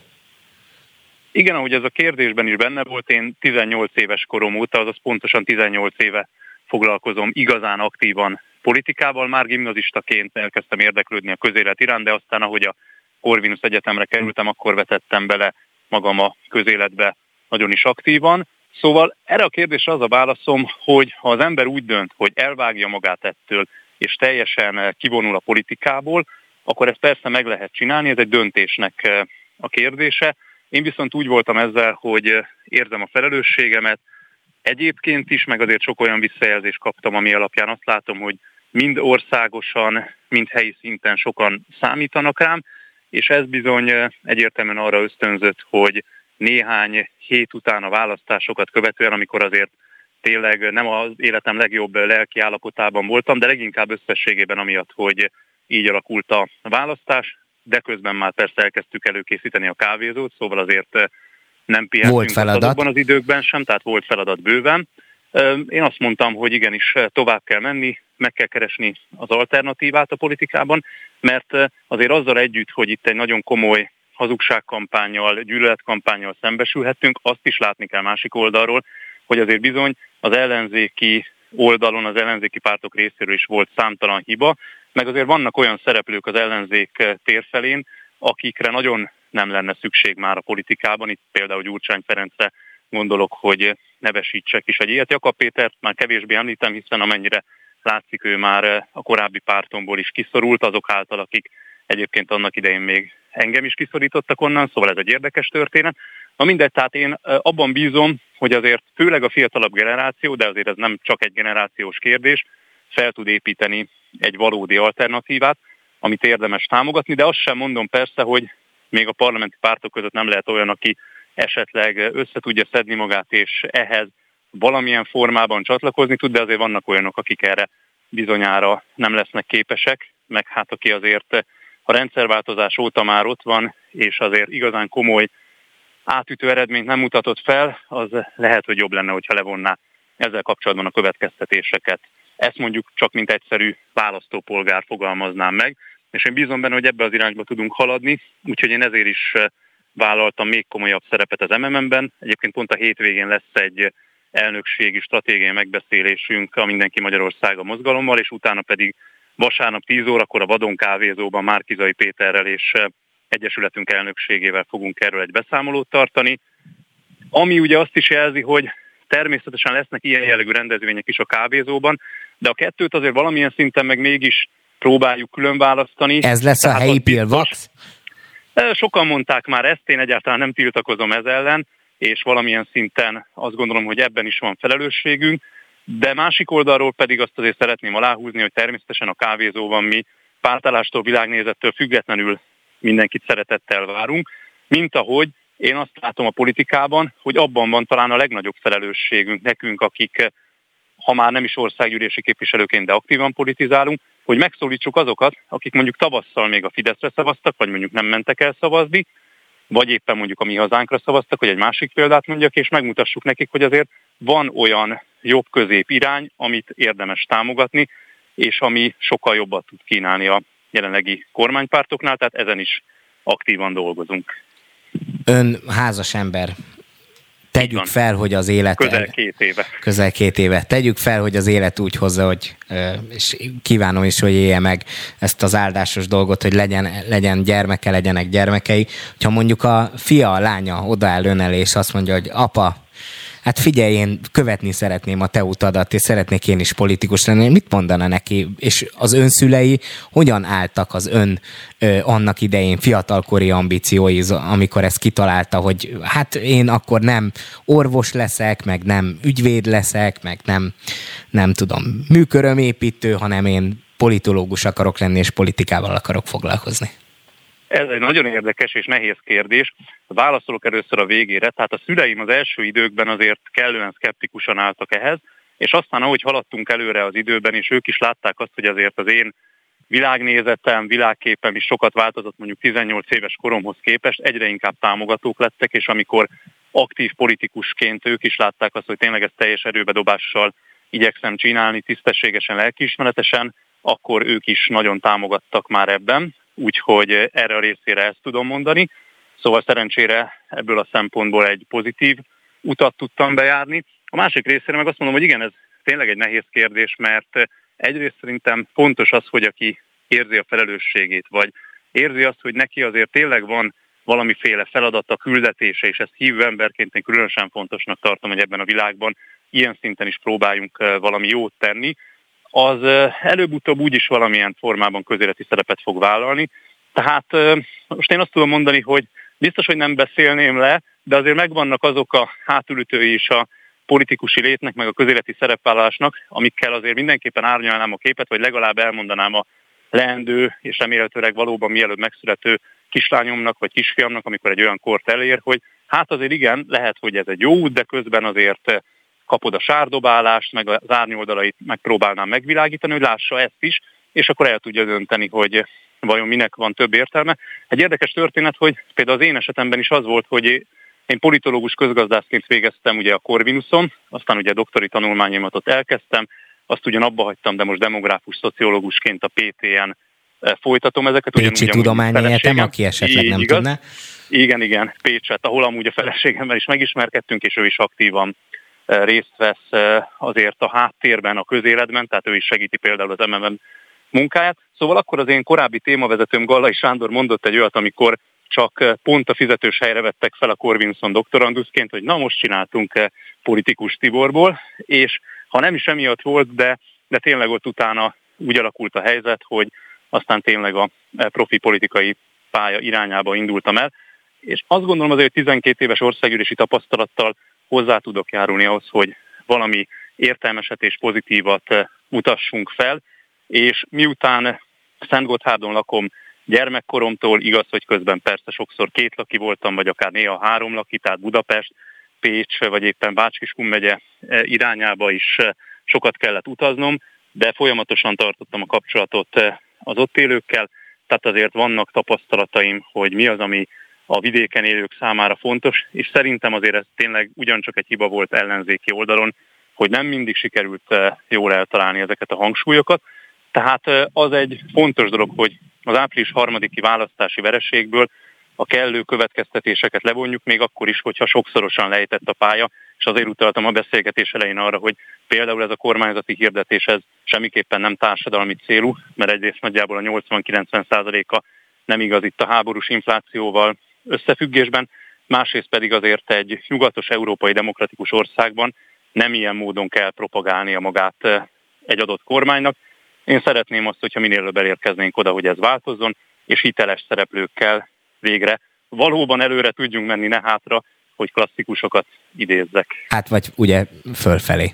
Igen, ahogy ez a kérdésben is benne volt, én 18 éves korom óta, azaz pontosan 18 éve foglalkozom igazán aktívan politikával. Már gimnazistaként elkezdtem érdeklődni a közélet iránt, de aztán ahogy a Corvinus Egyetemre kerültem, akkor vetettem bele magam a közéletbe nagyon is aktívan. Szóval erre a kérdésre az a válaszom, hogy ha az ember úgy dönt, hogy elvágja magát ettől, és teljesen kivonul a politikából, akkor ezt persze meg lehet csinálni, ez egy döntésnek a kérdése. Én viszont úgy voltam ezzel, hogy érzem a felelősségemet, egyébként is, meg azért sok olyan visszajelzést kaptam, ami alapján azt látom, hogy mind országosan, mind helyi szinten sokan számítanak rám, és ez bizony egyértelműen arra ösztönzött, hogy néhány hét után a választásokat követően, amikor azért tényleg nem az életem legjobb lelki állapotában voltam, de leginkább összességében amiatt, hogy így alakult a választás, de közben már persze elkezdtük előkészíteni a kávézót, szóval azért nem pihentünk azokban az időkben sem, tehát volt feladat bőven. Én azt mondtam, hogy igenis tovább kell menni, meg kell keresni az alternatívát a politikában, mert azért azzal együtt, hogy itt egy nagyon komoly hazugságkampányjal, gyűlöletkampányjal szembesülhetünk, azt is látni kell másik oldalról, hogy azért bizony az ellenzéki oldalon, az ellenzéki pártok részéről is volt számtalan hiba, meg azért vannak olyan szereplők az ellenzék térfelén, akikre nagyon nem lenne szükség már a politikában, itt például Gyurcsány Ferencre gondolok, hogy nevesítsek is egy ilyet. Jakab Pétert már kevésbé említem, hiszen amennyire látszik, ő már a korábbi pártomból is kiszorult, azok által, akik egyébként annak idején még engem is kiszorítottak onnan, szóval ez egy érdekes történet. Na mindegy, tehát én abban bízom, hogy azért főleg a fiatalabb generáció, de azért ez nem csak egy generációs kérdés, fel tud építeni egy valódi alternatívát, amit érdemes támogatni, de azt sem mondom persze, hogy még a parlamenti pártok között nem lehet olyan, aki esetleg össze tudja szedni magát, és ehhez valamilyen formában csatlakozni tud, de azért vannak olyanok, akik erre bizonyára nem lesznek képesek, meg hát aki azért a rendszerváltozás óta már ott van, és azért igazán komoly átütő eredményt nem mutatott fel, az lehet, hogy jobb lenne, hogyha levonná ezzel kapcsolatban a következtetéseket. Ezt mondjuk csak mint egyszerű választópolgár fogalmaznám meg, és én bízom benne, hogy ebbe az irányba tudunk haladni, úgyhogy én ezért is eh, vállaltam még komolyabb szerepet az MMM-ben. Egyébként pont a hétvégén lesz egy elnökségi stratégiai megbeszélésünk a Mindenki Magyarországa mozgalommal, és utána pedig vasárnap 10 órakor a Vadon kávézóban Márkizai Péterrel és eh, Egyesületünk elnökségével fogunk erről egy beszámolót tartani, ami ugye azt is jelzi, hogy természetesen lesznek ilyen jellegű rendezvények is a kávézóban, de a kettőt azért valamilyen szinten meg mégis próbáljuk külön választani. Ez lesz a helyi pillvax? Sokan mondták már ezt, én egyáltalán nem tiltakozom ez ellen, és valamilyen szinten azt gondolom, hogy ebben is van felelősségünk, de másik oldalról pedig azt azért szeretném aláhúzni, hogy természetesen a kávézóban mi pártállástól, világnézettől függetlenül mindenkit szeretettel várunk, mint ahogy én azt látom a politikában, hogy abban van talán a legnagyobb felelősségünk nekünk, akik ha már nem is országgyűlési képviselőként, de aktívan politizálunk, hogy megszólítsuk azokat, akik mondjuk tavasszal még a Fideszre szavaztak, vagy mondjuk nem mentek el szavazni, vagy éppen mondjuk a mi hazánkra szavaztak, hogy egy másik példát mondjak, és megmutassuk nekik, hogy azért van olyan jobb-közép irány, amit érdemes támogatni, és ami sokkal jobbat tud kínálni a jelenlegi kormánypártoknál, tehát ezen is aktívan dolgozunk. Ön házas ember, tegyük fel, hogy az élet... Közel két éve. Közel két éve. Tegyük fel, hogy az élet úgy hozza, hogy, és kívánom is, hogy élje meg ezt az áldásos dolgot, hogy legyen, legyen gyermeke, legyenek gyermekei. Ha mondjuk a fia, a lánya odaáll ön elé, és azt mondja, hogy apa, hát figyelj, én követni szeretném a te utadat, és szeretnék én is politikus lenni, mit mondana neki? És az ön szülei hogyan álltak az ön ö, annak idején fiatalkori ambíciói, amikor ezt kitalálta, hogy hát én akkor nem orvos leszek, meg nem ügyvéd leszek, meg nem, nem tudom, műkörömépítő, hanem én politológus akarok lenni, és politikával akarok foglalkozni. Ez egy nagyon érdekes és nehéz kérdés. Válaszolok először a végére. Tehát a szüleim az első időkben azért kellően szkeptikusan álltak ehhez, és aztán ahogy haladtunk előre az időben, és ők is látták azt, hogy azért az én világnézetem, világképem is sokat változott mondjuk 18 éves koromhoz képest, egyre inkább támogatók lettek, és amikor aktív politikusként ők is látták azt, hogy tényleg ezt teljes erőbedobással igyekszem csinálni, tisztességesen, lelkiismeretesen, akkor ők is nagyon támogattak már ebben úgyhogy erre a részére ezt tudom mondani. Szóval szerencsére ebből a szempontból egy pozitív utat tudtam bejárni. A másik részére meg azt mondom, hogy igen, ez tényleg egy nehéz kérdés, mert egyrészt szerintem fontos az, hogy aki érzi a felelősségét, vagy érzi azt, hogy neki azért tényleg van valamiféle feladata, küldetése, és ezt hívő emberként én különösen fontosnak tartom, hogy ebben a világban ilyen szinten is próbáljunk valami jót tenni, az előbb-utóbb úgyis valamilyen formában közéleti szerepet fog vállalni. Tehát most én azt tudom mondani, hogy biztos, hogy nem beszélném le, de azért megvannak azok a hátulütői is a politikusi létnek, meg a közéleti szerepvállalásnak, amikkel azért mindenképpen árnyalnám a képet, vagy legalább elmondanám a leendő és remélhetőleg valóban mielőtt megszülető kislányomnak vagy kisfiamnak, amikor egy olyan kort elér, hogy hát azért igen, lehet, hogy ez egy jó út, de közben azért kapod a sárdobálást, meg az árnyoldalait megpróbálnám megvilágítani, hogy lássa ezt is, és akkor el tudja dönteni, hogy vajon minek van több értelme. Egy érdekes történet, hogy például az én esetemben is az volt, hogy én politológus közgazdászként végeztem ugye a Corvinuson, aztán ugye a doktori tanulmányomat ott elkezdtem, azt ugyan abba hagytam, de most demográfus, szociológusként a PTN eh, folytatom ezeket. Pécsi Tudományi Egyetem, aki esetleg nem igaz? tudná. Igen, igen, Pécset, ahol amúgy a feleségemmel is megismerkedtünk, és ő is aktívan részt vesz azért a háttérben, a közéletben, tehát ő is segíti például az MMM munkáját. Szóval akkor az én korábbi témavezetőm Gallai Sándor mondott egy olyat, amikor csak pont a fizetős helyre vettek fel a Corvinson doktoranduszként, hogy na most csináltunk politikus Tiborból, és ha nem is emiatt volt, de, de tényleg ott utána úgy alakult a helyzet, hogy aztán tényleg a profi politikai pálya irányába indultam el, és azt gondolom azért, hogy 12 éves országgyűlési tapasztalattal hozzá tudok járulni ahhoz, hogy valami értelmeset és pozitívat mutassunk fel, és miután Szent Gotthárdon lakom gyermekkoromtól, igaz, hogy közben persze sokszor két laki voltam, vagy akár néha három laki, tehát Budapest, Pécs, vagy éppen Bácskiskun megye e, irányába is e, sokat kellett utaznom, de folyamatosan tartottam a kapcsolatot az ott élőkkel, tehát azért vannak tapasztalataim, hogy mi az, ami a vidéken élők számára fontos, és szerintem azért ez tényleg ugyancsak egy hiba volt ellenzéki oldalon, hogy nem mindig sikerült jól eltalálni ezeket a hangsúlyokat. Tehát az egy fontos dolog, hogy az április harmadiki választási vereségből a kellő következtetéseket levonjuk, még akkor is, hogyha sokszorosan lejtett a pálya, és azért utaltam a beszélgetés elején arra, hogy például ez a kormányzati hirdetés ez semmiképpen nem társadalmi célú, mert egyrészt nagyjából a 80-90%-a nem igaz itt a háborús inflációval összefüggésben, másrészt pedig azért egy nyugatos európai demokratikus országban nem ilyen módon kell propagálnia magát eh, egy adott kormánynak. Én szeretném azt, hogyha minél előbb elérkeznénk oda, hogy ez változzon, és hiteles szereplőkkel végre valóban előre tudjunk menni, ne hátra, hogy klasszikusokat idézzek. Hát vagy ugye fölfelé.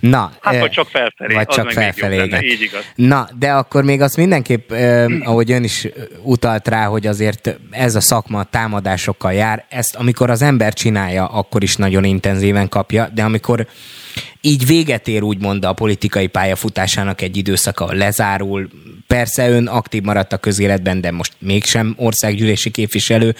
Na, hát vagy csak felfelé. Vagy csak felfelé, igen. Így igaz. Na, de akkor még azt mindenképp, eh, ahogy ön is utalt rá, hogy azért ez a szakma támadásokkal jár, ezt amikor az ember csinálja, akkor is nagyon intenzíven kapja, de amikor így véget ér úgymond a politikai pályafutásának egy időszaka lezárul. Persze ön aktív maradt a közéletben, de most mégsem országgyűlési képviselő.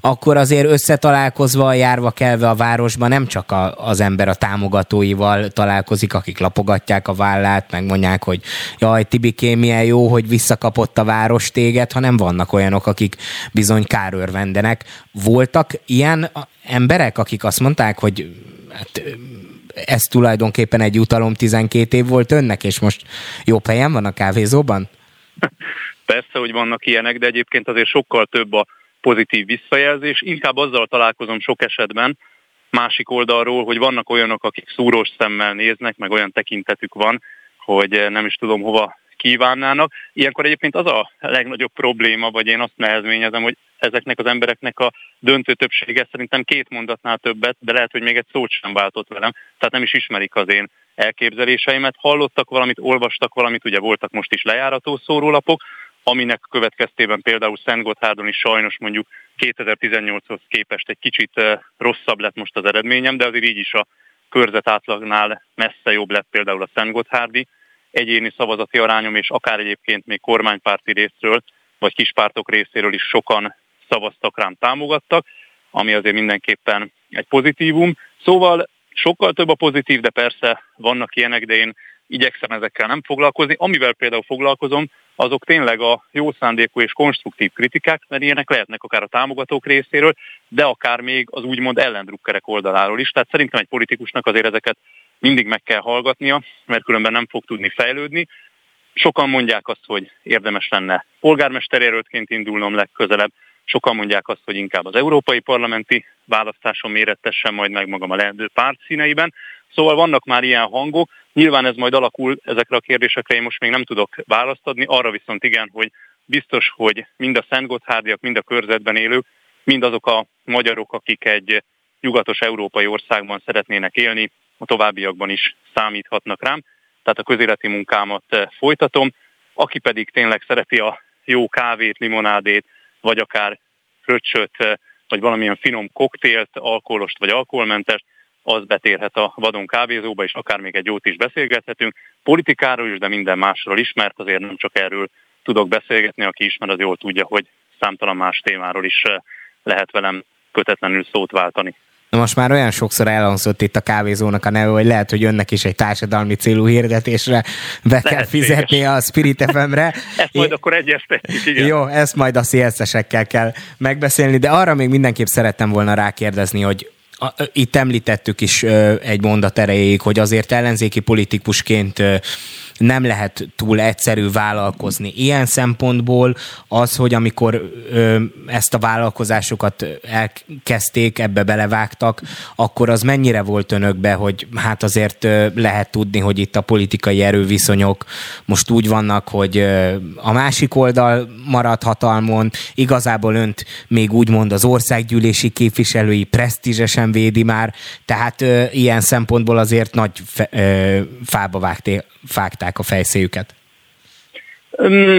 Akkor azért összetalálkozva, járva kelve a városban nem csak a, az ember a támogatóival találkozik, akik lapogatják a vállát, megmondják, hogy jaj, Tibikém, milyen jó, hogy visszakapott a város téged, hanem vannak olyanok, akik bizony kárőrvendenek. Voltak ilyen emberek, akik azt mondták, hogy hát, ez tulajdonképpen egy utalom 12 év volt önnek, és most jó helyen van a kávézóban? Persze, hogy vannak ilyenek, de egyébként azért sokkal több a pozitív visszajelzés. Inkább azzal találkozom sok esetben, másik oldalról, hogy vannak olyanok, akik szúrós szemmel néznek, meg olyan tekintetük van, hogy nem is tudom hova kívánnának. Ilyenkor egyébként az a legnagyobb probléma, vagy én azt nehezményezem, hogy ezeknek az embereknek a döntő többsége szerintem két mondatnál többet, de lehet, hogy még egy szót sem váltott velem, tehát nem is ismerik az én elképzeléseimet. Hallottak valamit, olvastak valamit, ugye voltak most is lejárató szórólapok, aminek következtében például Szent Gotthárdon is sajnos mondjuk 2018-hoz képest egy kicsit eh, rosszabb lett most az eredményem, de azért így is a körzet átlagnál messze jobb lett például a Szent Gotthárdi egyéni szavazati arányom, és akár egyébként még kormánypárti részről, vagy kispártok részéről is sokan szavaztak rám, támogattak, ami azért mindenképpen egy pozitívum. Szóval sokkal több a pozitív, de persze vannak ilyenek, de én igyekszem ezekkel nem foglalkozni. Amivel például foglalkozom, azok tényleg a jó szándékú és konstruktív kritikák, mert ilyenek lehetnek akár a támogatók részéről, de akár még az úgymond ellendrukkerek oldaláról is. Tehát szerintem egy politikusnak azért ezeket mindig meg kell hallgatnia, mert különben nem fog tudni fejlődni. Sokan mondják azt, hogy érdemes lenne polgármesterjelöltként indulnom legközelebb, sokan mondják azt, hogy inkább az európai parlamenti választáson mérettessem majd meg magam a lehető párt színeiben. Szóval vannak már ilyen hangok, nyilván ez majd alakul ezekre a kérdésekre, én most még nem tudok választ adni, arra viszont igen, hogy biztos, hogy mind a Szent Gotthárdiak, mind a körzetben élők, mind azok a magyarok, akik egy nyugatos európai országban szeretnének élni, a továbbiakban is számíthatnak rám. Tehát a közéleti munkámat folytatom. Aki pedig tényleg szereti a jó kávét, limonádét, vagy akár fröccsöt, vagy valamilyen finom koktélt, alkoholost vagy alkoholmentest, az betérhet a vadon kávézóba, és akár még egy jót is beszélgethetünk. Politikáról is, de minden másról is, mert azért nem csak erről tudok beszélgetni, aki ismer, az jól tudja, hogy számtalan más témáról is lehet velem kötetlenül szót váltani. Most már olyan sokszor elhangzott itt a kávézónak a neve, hogy lehet, hogy önnek is egy társadalmi célú hirdetésre be kell fizetni a Spirit FM-re. ezt majd akkor egyeztetjük, igen. Jó, ezt majd a CSS-ekkel kell megbeszélni, de arra még mindenképp szerettem volna rákérdezni, hogy itt említettük is egy mondat erejéig, hogy azért ellenzéki politikusként nem lehet túl egyszerű vállalkozni. Ilyen szempontból az, hogy amikor ö, ezt a vállalkozásokat elkezdték, ebbe belevágtak, akkor az mennyire volt önökbe, hogy hát azért ö, lehet tudni, hogy itt a politikai erőviszonyok most úgy vannak, hogy ö, a másik oldal marad hatalmon, igazából önt még úgymond az országgyűlési képviselői presztízsesen védi már, tehát ö, ilyen szempontból azért nagy fe, ö, fába vágté, vágták a fejszéjüket.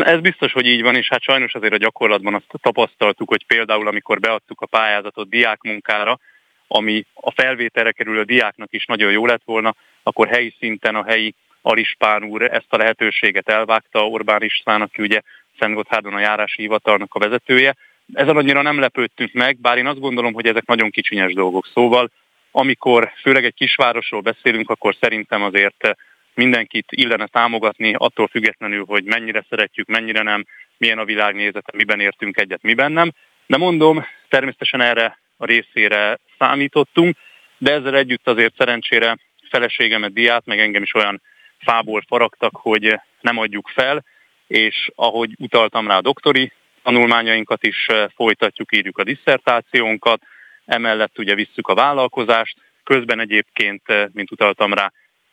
Ez biztos, hogy így van, és hát sajnos azért a gyakorlatban azt tapasztaltuk, hogy például amikor beadtuk a pályázatot diákmunkára, ami a felvételre kerülő diáknak is nagyon jó lett volna, akkor helyi szinten a helyi Alispán úr ezt a lehetőséget elvágta, Orbán István, aki ugye Szentgotthárdon a járási hivatalnak a vezetője. Ezen annyira nem lepődtünk meg, bár én azt gondolom, hogy ezek nagyon kicsinyes dolgok. Szóval amikor főleg egy kisvárosról beszélünk, akkor szerintem azért mindenkit illene támogatni, attól függetlenül, hogy mennyire szeretjük, mennyire nem, milyen a világnézete, miben értünk egyet, miben nem. De mondom, természetesen erre a részére számítottunk, de ezzel együtt azért szerencsére feleségemet, diát, meg engem is olyan fából faragtak, hogy nem adjuk fel, és ahogy utaltam rá a doktori tanulmányainkat is folytatjuk, írjuk a disszertációnkat, emellett ugye visszük a vállalkozást, közben egyébként, mint utaltam rá,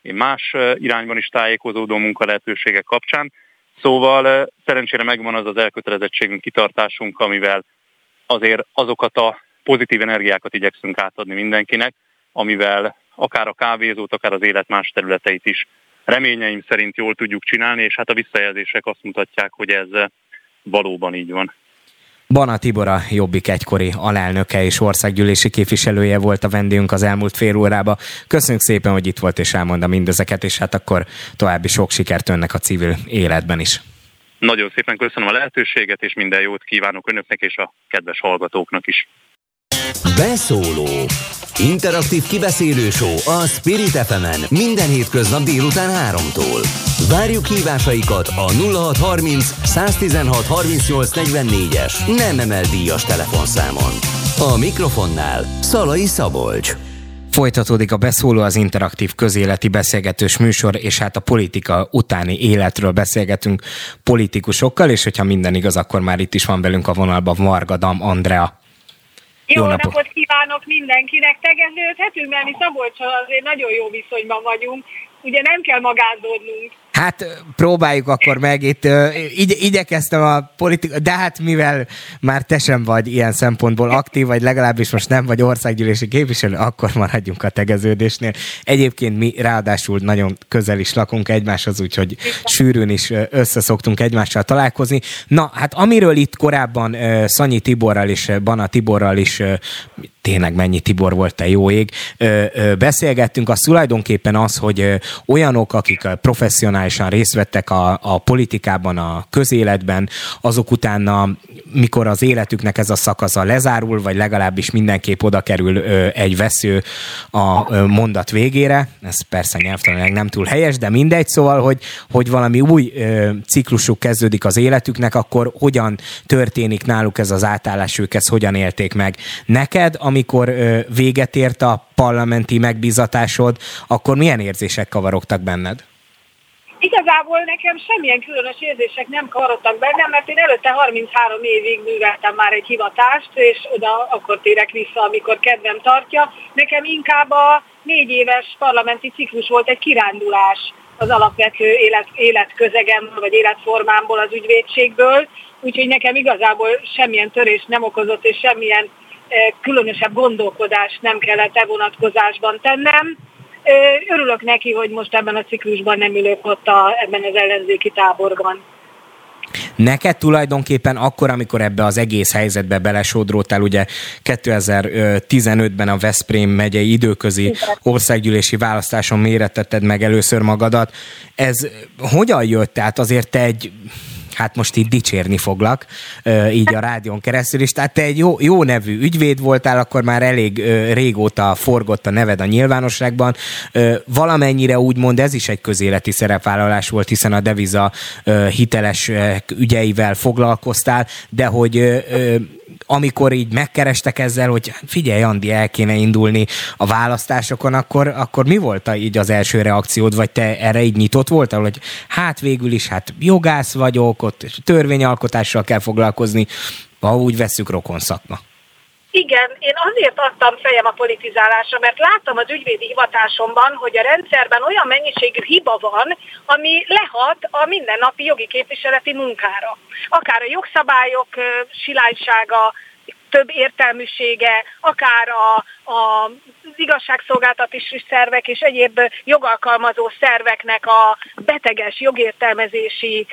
én más irányban is tájékozódó munka lehetőségek kapcsán. Szóval szerencsére megvan az az elkötelezettségünk, kitartásunk, amivel azért azokat a pozitív energiákat igyekszünk átadni mindenkinek, amivel akár a kávézót, akár az élet más területeit is reményeim szerint jól tudjuk csinálni, és hát a visszajelzések azt mutatják, hogy ez valóban így van. Bana Tibor a Jobbik egykori alelnöke és országgyűlési képviselője volt a vendégünk az elmúlt fél órába. Köszönjük szépen, hogy itt volt és elmondta mindezeket, és hát akkor további sok sikert önnek a civil életben is. Nagyon szépen köszönöm a lehetőséget, és minden jót kívánok önöknek és a kedves hallgatóknak is. Beszóló Interaktív kibeszélő a Spirit fm minden hétköznap délután 3-tól. Várjuk hívásaikat a 0630 116 38 44-es nem emel díjas telefonszámon. A mikrofonnál Szalai Szabolcs. Folytatódik a beszóló az interaktív közéleti beszélgetős műsor, és hát a politika utáni életről beszélgetünk politikusokkal, és hogyha minden igaz, akkor már itt is van velünk a vonalban Vargadam Andrea. Jó, jó napot. napot kívánok mindenkinek! Tegeződhetünk, mert mi Szabolcsal azért nagyon jó viszonyban vagyunk. Ugye nem kell magázódnunk. Hát próbáljuk akkor meg, itt igy, igyekeztem a politika, de hát mivel már te sem vagy ilyen szempontból aktív, vagy legalábbis most nem vagy országgyűlési képviselő, akkor maradjunk a tegeződésnél. Egyébként mi ráadásul nagyon közel is lakunk egymáshoz, úgyhogy sűrűn is összeszoktunk egymással találkozni. Na, hát amiről itt korábban Szanyi Tiborral és Bana Tiborral is tényleg mennyi Tibor volt, te jó ég, beszélgettünk, az tulajdonképpen az, hogy olyanok, akik professzionálisan részt vettek a, a politikában, a közéletben, azok utána, mikor az életüknek ez a szakasza lezárul, vagy legalábbis mindenképp oda kerül egy vesző a mondat végére, ez persze nyelvtanilag nem túl helyes, de mindegy, szóval, hogy, hogy valami új ciklusuk kezdődik az életüknek, akkor hogyan történik náluk ez az átállás, ők ezt hogyan élték meg. Neked, ami amikor véget ért a parlamenti megbízatásod, akkor milyen érzések kavarogtak benned? Igazából nekem semmilyen különös érzések nem kavarodtak bennem, mert én előtte 33 évig műveltem már egy hivatást, és oda akkor térek vissza, amikor kedvem tartja. Nekem inkább a négy éves parlamenti ciklus volt egy kirándulás az alapvető élet, életközegemből, vagy életformámból, az ügyvédségből, úgyhogy nekem igazából semmilyen törés nem okozott, és semmilyen különösebb gondolkodást nem kellett e vonatkozásban tennem. Örülök neki, hogy most ebben a ciklusban nem ülök ott a, ebben az ellenzéki táborban. Neked tulajdonképpen akkor, amikor ebbe az egész helyzetbe belesodrótál, ugye 2015-ben a Veszprém megyei időközi országgyűlési választáson méretetted meg először magadat. Ez hogyan jött? Tehát azért te egy hát most itt dicsérni foglak, így a rádión keresztül is. Tehát te egy jó, jó nevű ügyvéd voltál, akkor már elég régóta forgott a neved a nyilvánosságban. Valamennyire úgymond ez is egy közéleti szerepvállalás volt, hiszen a deviza hiteles ügyeivel foglalkoztál, de hogy amikor így megkerestek ezzel, hogy figyelj, Andi, el kéne indulni a választásokon, akkor, akkor mi volt így az első reakciód, vagy te erre így nyitott voltál, hogy hát végül is, hát jogász vagyok, ott törvényalkotással kell foglalkozni, ha úgy veszük rokon szakma. Igen, én azért adtam fejem a politizálásra, mert láttam az ügyvédi hivatásomban, hogy a rendszerben olyan mennyiségű hiba van, ami lehat a mindennapi jogi képviseleti munkára. Akár a jogszabályok silánysága, több értelműsége, akár a, a, az igazságszolgáltatási szervek és egyéb jogalkalmazó szerveknek a beteges jogértelmezési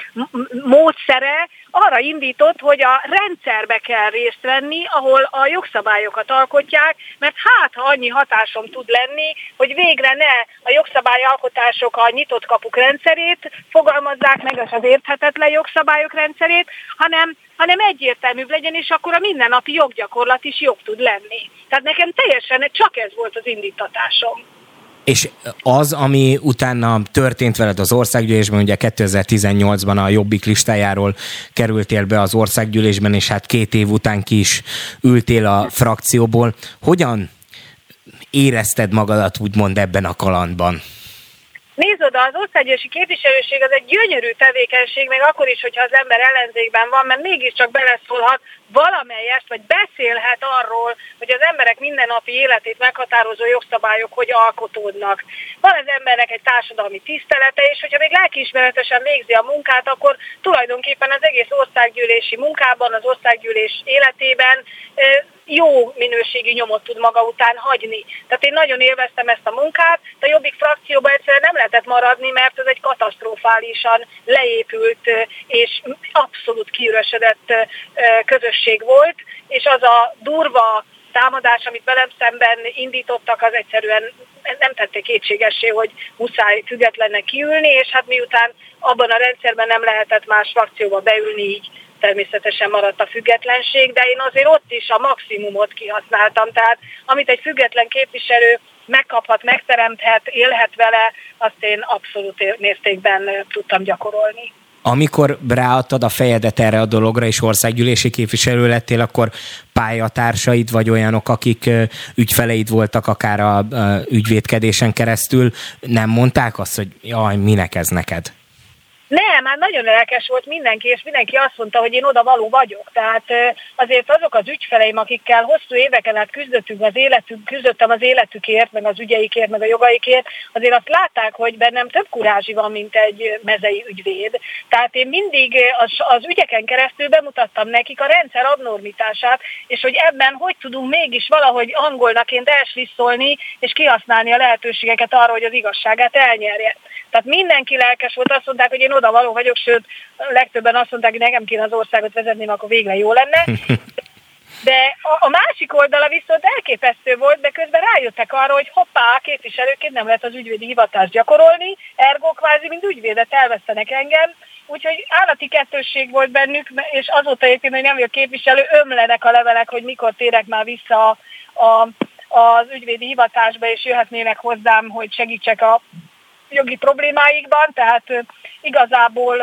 módszere arra indított, hogy a rendszerbe kell részt venni, ahol a jogszabályokat alkotják, mert hát, ha annyi hatásom tud lenni, hogy végre ne a jogszabályalkotások a nyitott kapuk rendszerét fogalmazzák meg, az az érthetetlen jogszabályok rendszerét, hanem hanem egyértelműbb legyen, és akkor a mindennapi joggyakorlat is jobb tud lenni. Tehát nekem teljesen csak ez volt az indítatásom. És az, ami utána történt veled az országgyűlésben, ugye 2018-ban a Jobbik listájáról kerültél be az országgyűlésben, és hát két év után ki is ültél a frakcióból. Hogyan érezted magadat úgymond ebben a kalandban? Nézd oda, az országgyűlési képviselőség az egy gyönyörű tevékenység, még akkor is, hogyha az ember ellenzékben van, mert mégiscsak beleszólhat valamelyest, vagy beszélhet arról, hogy az emberek mindennapi életét meghatározó jogszabályok hogy alkotódnak. Van az embernek egy társadalmi tisztelete, és hogyha még lelkiismeretesen végzi a munkát, akkor tulajdonképpen az egész országgyűlési munkában, az országgyűlés életében jó minőségi nyomot tud maga után hagyni. Tehát én nagyon élveztem ezt a munkát, de a Jobbik frakcióban egyszerűen nem lehetett maradni, mert ez egy katasztrofálisan leépült és abszolút kiüresedett közösség volt, és az a durva támadás, amit velem szemben indítottak, az egyszerűen nem tette kétségessé, hogy muszáj függetlennek kiülni, és hát miután abban a rendszerben nem lehetett más frakcióba beülni, így természetesen maradt a függetlenség, de én azért ott is a maximumot kihasználtam. Tehát amit egy független képviselő megkaphat, megteremthet, élhet vele, azt én abszolút mértékben tudtam gyakorolni. Amikor ráadtad a fejedet erre a dologra, és országgyűlési képviselő lettél, akkor pályatársaid, vagy olyanok, akik ügyfeleid voltak akár a ügyvédkedésen keresztül, nem mondták azt, hogy jaj, minek ez neked? Nem, már nagyon lelkes volt mindenki, és mindenki azt mondta, hogy én oda való vagyok. Tehát azért azok az ügyfeleim, akikkel hosszú éveken át küzdöttünk az életük, küzdöttem az életükért, meg az ügyeikért, meg a jogaikért, azért azt látták, hogy bennem több kurázsi van, mint egy mezei ügyvéd. Tehát én mindig az, az ügyeken keresztül bemutattam nekik a rendszer abnormitását, és hogy ebben hogy tudunk mégis valahogy angolnaként elslisszolni, és kihasználni a lehetőségeket arra, hogy az igazságát elnyerje. Tehát mindenki lelkes volt, azt mondták, hogy én oda való vagyok, sőt, legtöbben azt mondták, hogy nekem kéne az országot vezetni, akkor végre jó lenne. De a, a másik oldala viszont elképesztő volt, de közben rájöttek arra, hogy hoppá, képviselőként nem lehet az ügyvédi hivatást gyakorolni, ergo kvázi, mint ügyvédet elvesztenek engem, úgyhogy állati kettősség volt bennük, és azóta egyébként, hogy nem vagyok képviselő, ömlenek a levelek, hogy mikor térek már vissza a, a, az ügyvédi hivatásba, és jöhetnének hozzám, hogy segítsek a jogi problémáikban, tehát igazából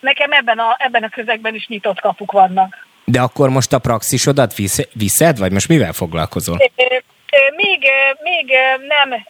nekem ebben a, ebben a közegben is nyitott kapuk vannak. De akkor most a praxisodat viszed, vagy most mivel foglalkozol? Még, még nem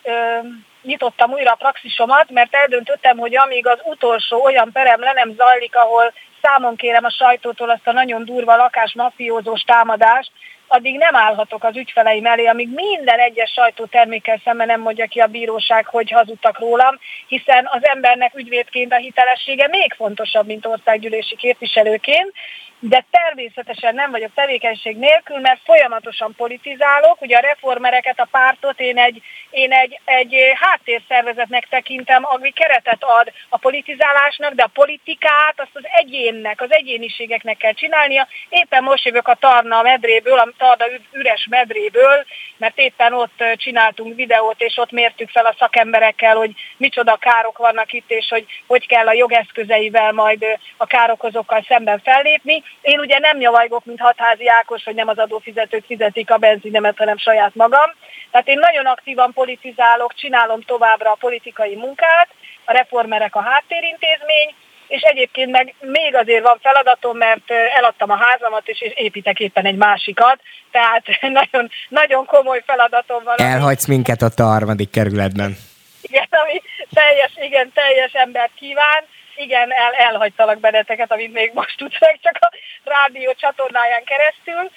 nyitottam újra a praxisomat, mert eldöntöttem, hogy amíg az utolsó olyan perem le nem zajlik, ahol számon kérem a sajtótól azt a nagyon durva lakásmafiózós támadást, addig nem állhatok az ügyfeleim elé, amíg minden egyes sajtótermékkel szemben nem mondja ki a bíróság, hogy hazudtak rólam, hiszen az embernek ügyvédként a hitelessége még fontosabb, mint országgyűlési képviselőként, de természetesen nem vagyok tevékenység nélkül, mert folyamatosan politizálok. Ugye a reformereket, a pártot én egy, én egy, egy háttérszervezetnek tekintem, ami keretet ad a politizálásnak, de a politikát azt az egyénnek, az egyéniségeknek kell csinálnia. Éppen most jövök a Tarna medréből, a Tarna üres medréből, mert éppen ott csináltunk videót, és ott mértük fel a szakemberekkel, hogy micsoda károk vannak itt, és hogy hogy kell a jogeszközeivel majd a károkozókkal szemben fellépni. Én ugye nem nyavajgok, mint hatházi Ákos, hogy nem az adófizetők fizetik a benzinemet, hanem saját magam. Tehát én nagyon aktívan politizálok, csinálom továbbra a politikai munkát, a reformerek a háttérintézmény, és egyébként meg még azért van feladatom, mert eladtam a házamat, és építek éppen egy másikat, tehát nagyon, nagyon komoly feladatom van. Elhagysz minket ott a harmadik kerületben. Igen, ami teljes, igen, teljes embert kíván. Igen, el, elhagytalak benneteket, amit még most tudsz csak a rádió csatornáján keresztül.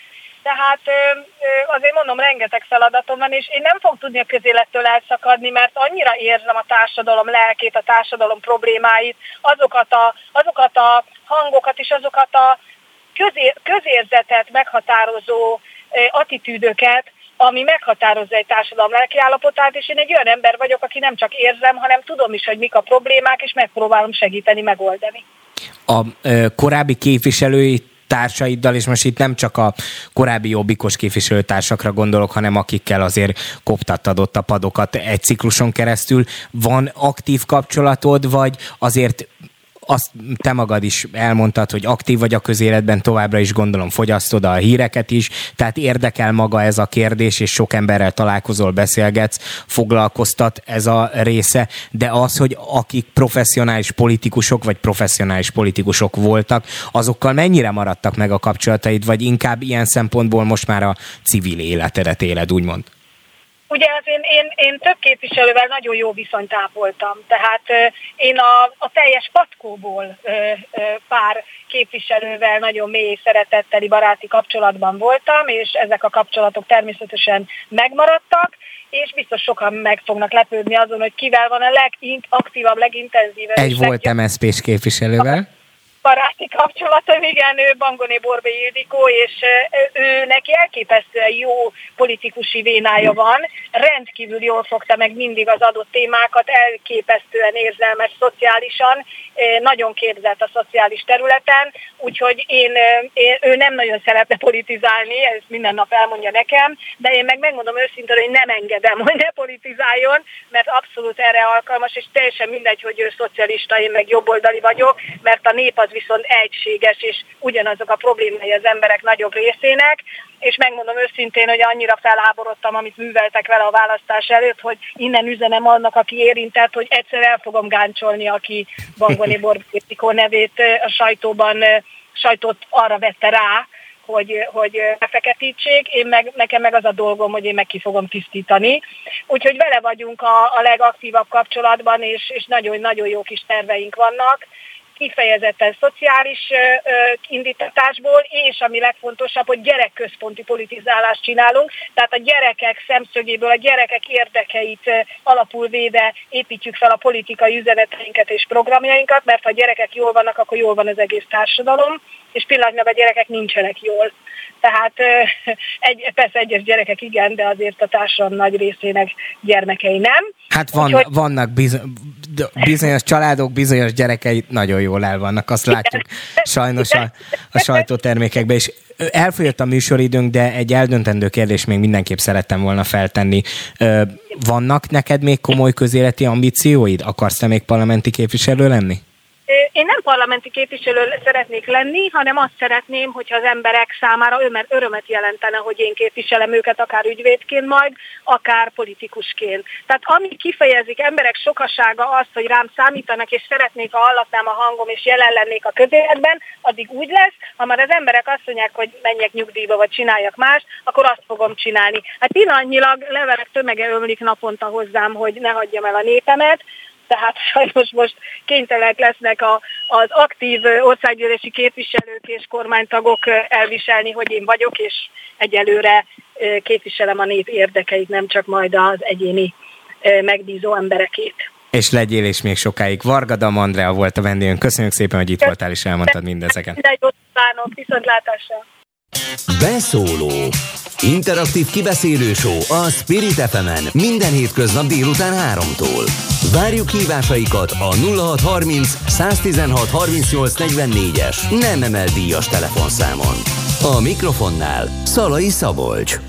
Tehát azért mondom, rengeteg feladatom van, és én nem fog tudni a közélettől elszakadni, mert annyira érzem a társadalom lelkét, a társadalom problémáit, azokat a, azokat a hangokat és azokat a közér, közérzetet meghatározó attitűdöket, ami meghatározza egy társadalom lelkiállapotát, és én egy olyan ember vagyok, aki nem csak érzem, hanem tudom is, hogy mik a problémák, és megpróbálom segíteni, megoldani. A ö, korábbi képviselői társaiddal, és most itt nem csak a korábbi jobbikos képviselőtársakra gondolok, hanem akikkel azért koptattad ott a padokat egy cikluson keresztül. Van aktív kapcsolatod, vagy azért azt te magad is elmondtad, hogy aktív vagy a közéletben, továbbra is gondolom fogyasztod a híreket is, tehát érdekel maga ez a kérdés, és sok emberrel találkozol, beszélgetsz, foglalkoztat ez a része, de az, hogy akik professzionális politikusok, vagy professzionális politikusok voltak, azokkal mennyire maradtak meg a kapcsolataid, vagy inkább ilyen szempontból most már a civil életedet éled, úgymond? Ugye az én, én, én több képviselővel nagyon jó viszonyt ápoltam, tehát én a, a teljes patkóból pár képviselővel nagyon mély szeretetteli baráti kapcsolatban voltam, és ezek a kapcsolatok természetesen megmaradtak, és biztos sokan meg fognak lepődni azon, hogy kivel van a legaktívabb, legintenzívebb. Egy volt MSZP-s képviselővel baráti kapcsolatom, igen, ő Bangoné Borbé Ildikó, és ő neki elképesztően jó politikusi vénája van, rendkívül jól fogta meg mindig az adott témákat, elképesztően érzelmes szociálisan, nagyon képzett a szociális területen, úgyhogy én, én, ő nem nagyon szeretne politizálni, ezt minden nap elmondja nekem, de én meg megmondom őszintén, hogy nem engedem, hogy ne politizáljon, mert abszolút erre alkalmas, és teljesen mindegy, hogy ő szocialista, én meg jobboldali vagyok, mert a nép az viszont egységes, és ugyanazok a problémái az emberek nagyobb részének, és megmondom őszintén, hogy annyira felháborodtam, amit műveltek vele a választás előtt, hogy innen üzenem annak, aki érintett, hogy egyszer el fogom gáncsolni, aki Bangoni Borbétikó nevét a sajtóban, sajtót arra vette rá, hogy, hogy befeketítsék, én meg, nekem meg az a dolgom, hogy én meg ki fogom tisztítani. Úgyhogy vele vagyunk a, a legaktívabb kapcsolatban, és, és nagyon-nagyon jó kis terveink vannak kifejezetten szociális indítatásból, és ami legfontosabb, hogy gyerekközponti politizálást csinálunk, tehát a gyerekek szemszögéből, a gyerekek érdekeit alapul véve építjük fel a politikai üzeneteinket és programjainkat, mert ha a gyerekek jól vannak, akkor jól van az egész társadalom, és pillanatnyilag a gyerekek nincsenek jól. Tehát egy, persze egyes gyerekek igen, de azért a társadalom nagy részének gyermekei nem. Hát van, Úgyhogy... vannak bizonyos családok, bizonyos gyerekei nagyon jól el vannak, azt látjuk sajnos a, a sajtótermékekben, és elfogyott a műsoridőnk, de egy eldöntendő kérdés még mindenképp szerettem volna feltenni. Vannak neked még komoly közéleti ambícióid? Akarsz te még parlamenti képviselő lenni? Én nem parlamenti képviselő szeretnék lenni, hanem azt szeretném, hogyha az emberek számára örömet jelentene, hogy én képviselem őket akár ügyvédként majd, akár politikusként. Tehát ami kifejezik emberek sokasága azt, hogy rám számítanak, és szeretnék, ha hallatnám a hangom, és jelen lennék a közéletben, addig úgy lesz, ha már az emberek azt mondják, hogy menjek nyugdíjba, vagy csináljak más, akkor azt fogom csinálni. Hát pillanatnyilag levelek tömege ömlik naponta hozzám, hogy ne hagyjam el a népemet, tehát sajnos most kénytelenek lesznek a, az aktív országgyűlési képviselők és kormánytagok elviselni, hogy én vagyok, és egyelőre képviselem a nép érdekeit, nem csak majd az egyéni megbízó emberekét. És legyél és még sokáig. Vargada Andrea volt a vendégünk. Köszönjük szépen, hogy itt voltál és elmondtad mindezeket. Minden jót kívánok, viszontlátásra! Beszóló Interaktív kibeszélő show a Spirit fm minden hétköznap délután 3-tól. Várjuk hívásaikat a 0630 116 38 44-es nem emel díjas telefonszámon. A mikrofonnál Szalai Szabolcs.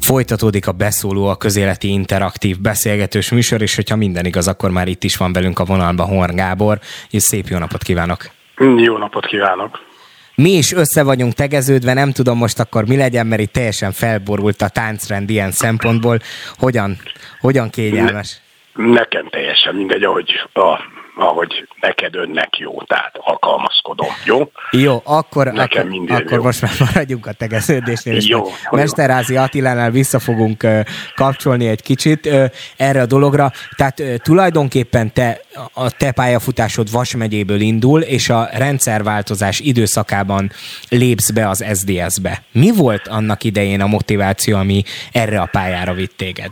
Folytatódik a beszóló a közéleti interaktív beszélgetős műsor, és hogyha minden igaz, akkor már itt is van velünk a vonalban Horn Gábor, és szép jó napot kívánok! Jó napot kívánok! Mi is össze vagyunk tegeződve, nem tudom most akkor mi legyen, mert itt teljesen felborult a táncrend ilyen szempontból. Hogyan, hogyan kényelmes? Ne, nekem teljesen mindegy, ahogy a ahogy neked önnek jó, tehát alkalmazkodom, jó? Jó, akkor, Nekem akkor, akkor jó. most már maradjunk a tegeződésnél, és jó, Mesterázi Attilánál vissza fogunk kapcsolni egy kicsit erre a dologra. Tehát tulajdonképpen te, a te pályafutásod Vas megyéből indul, és a rendszerváltozás időszakában lépsz be az SDS-be. Mi volt annak idején a motiváció, ami erre a pályára vitt téged?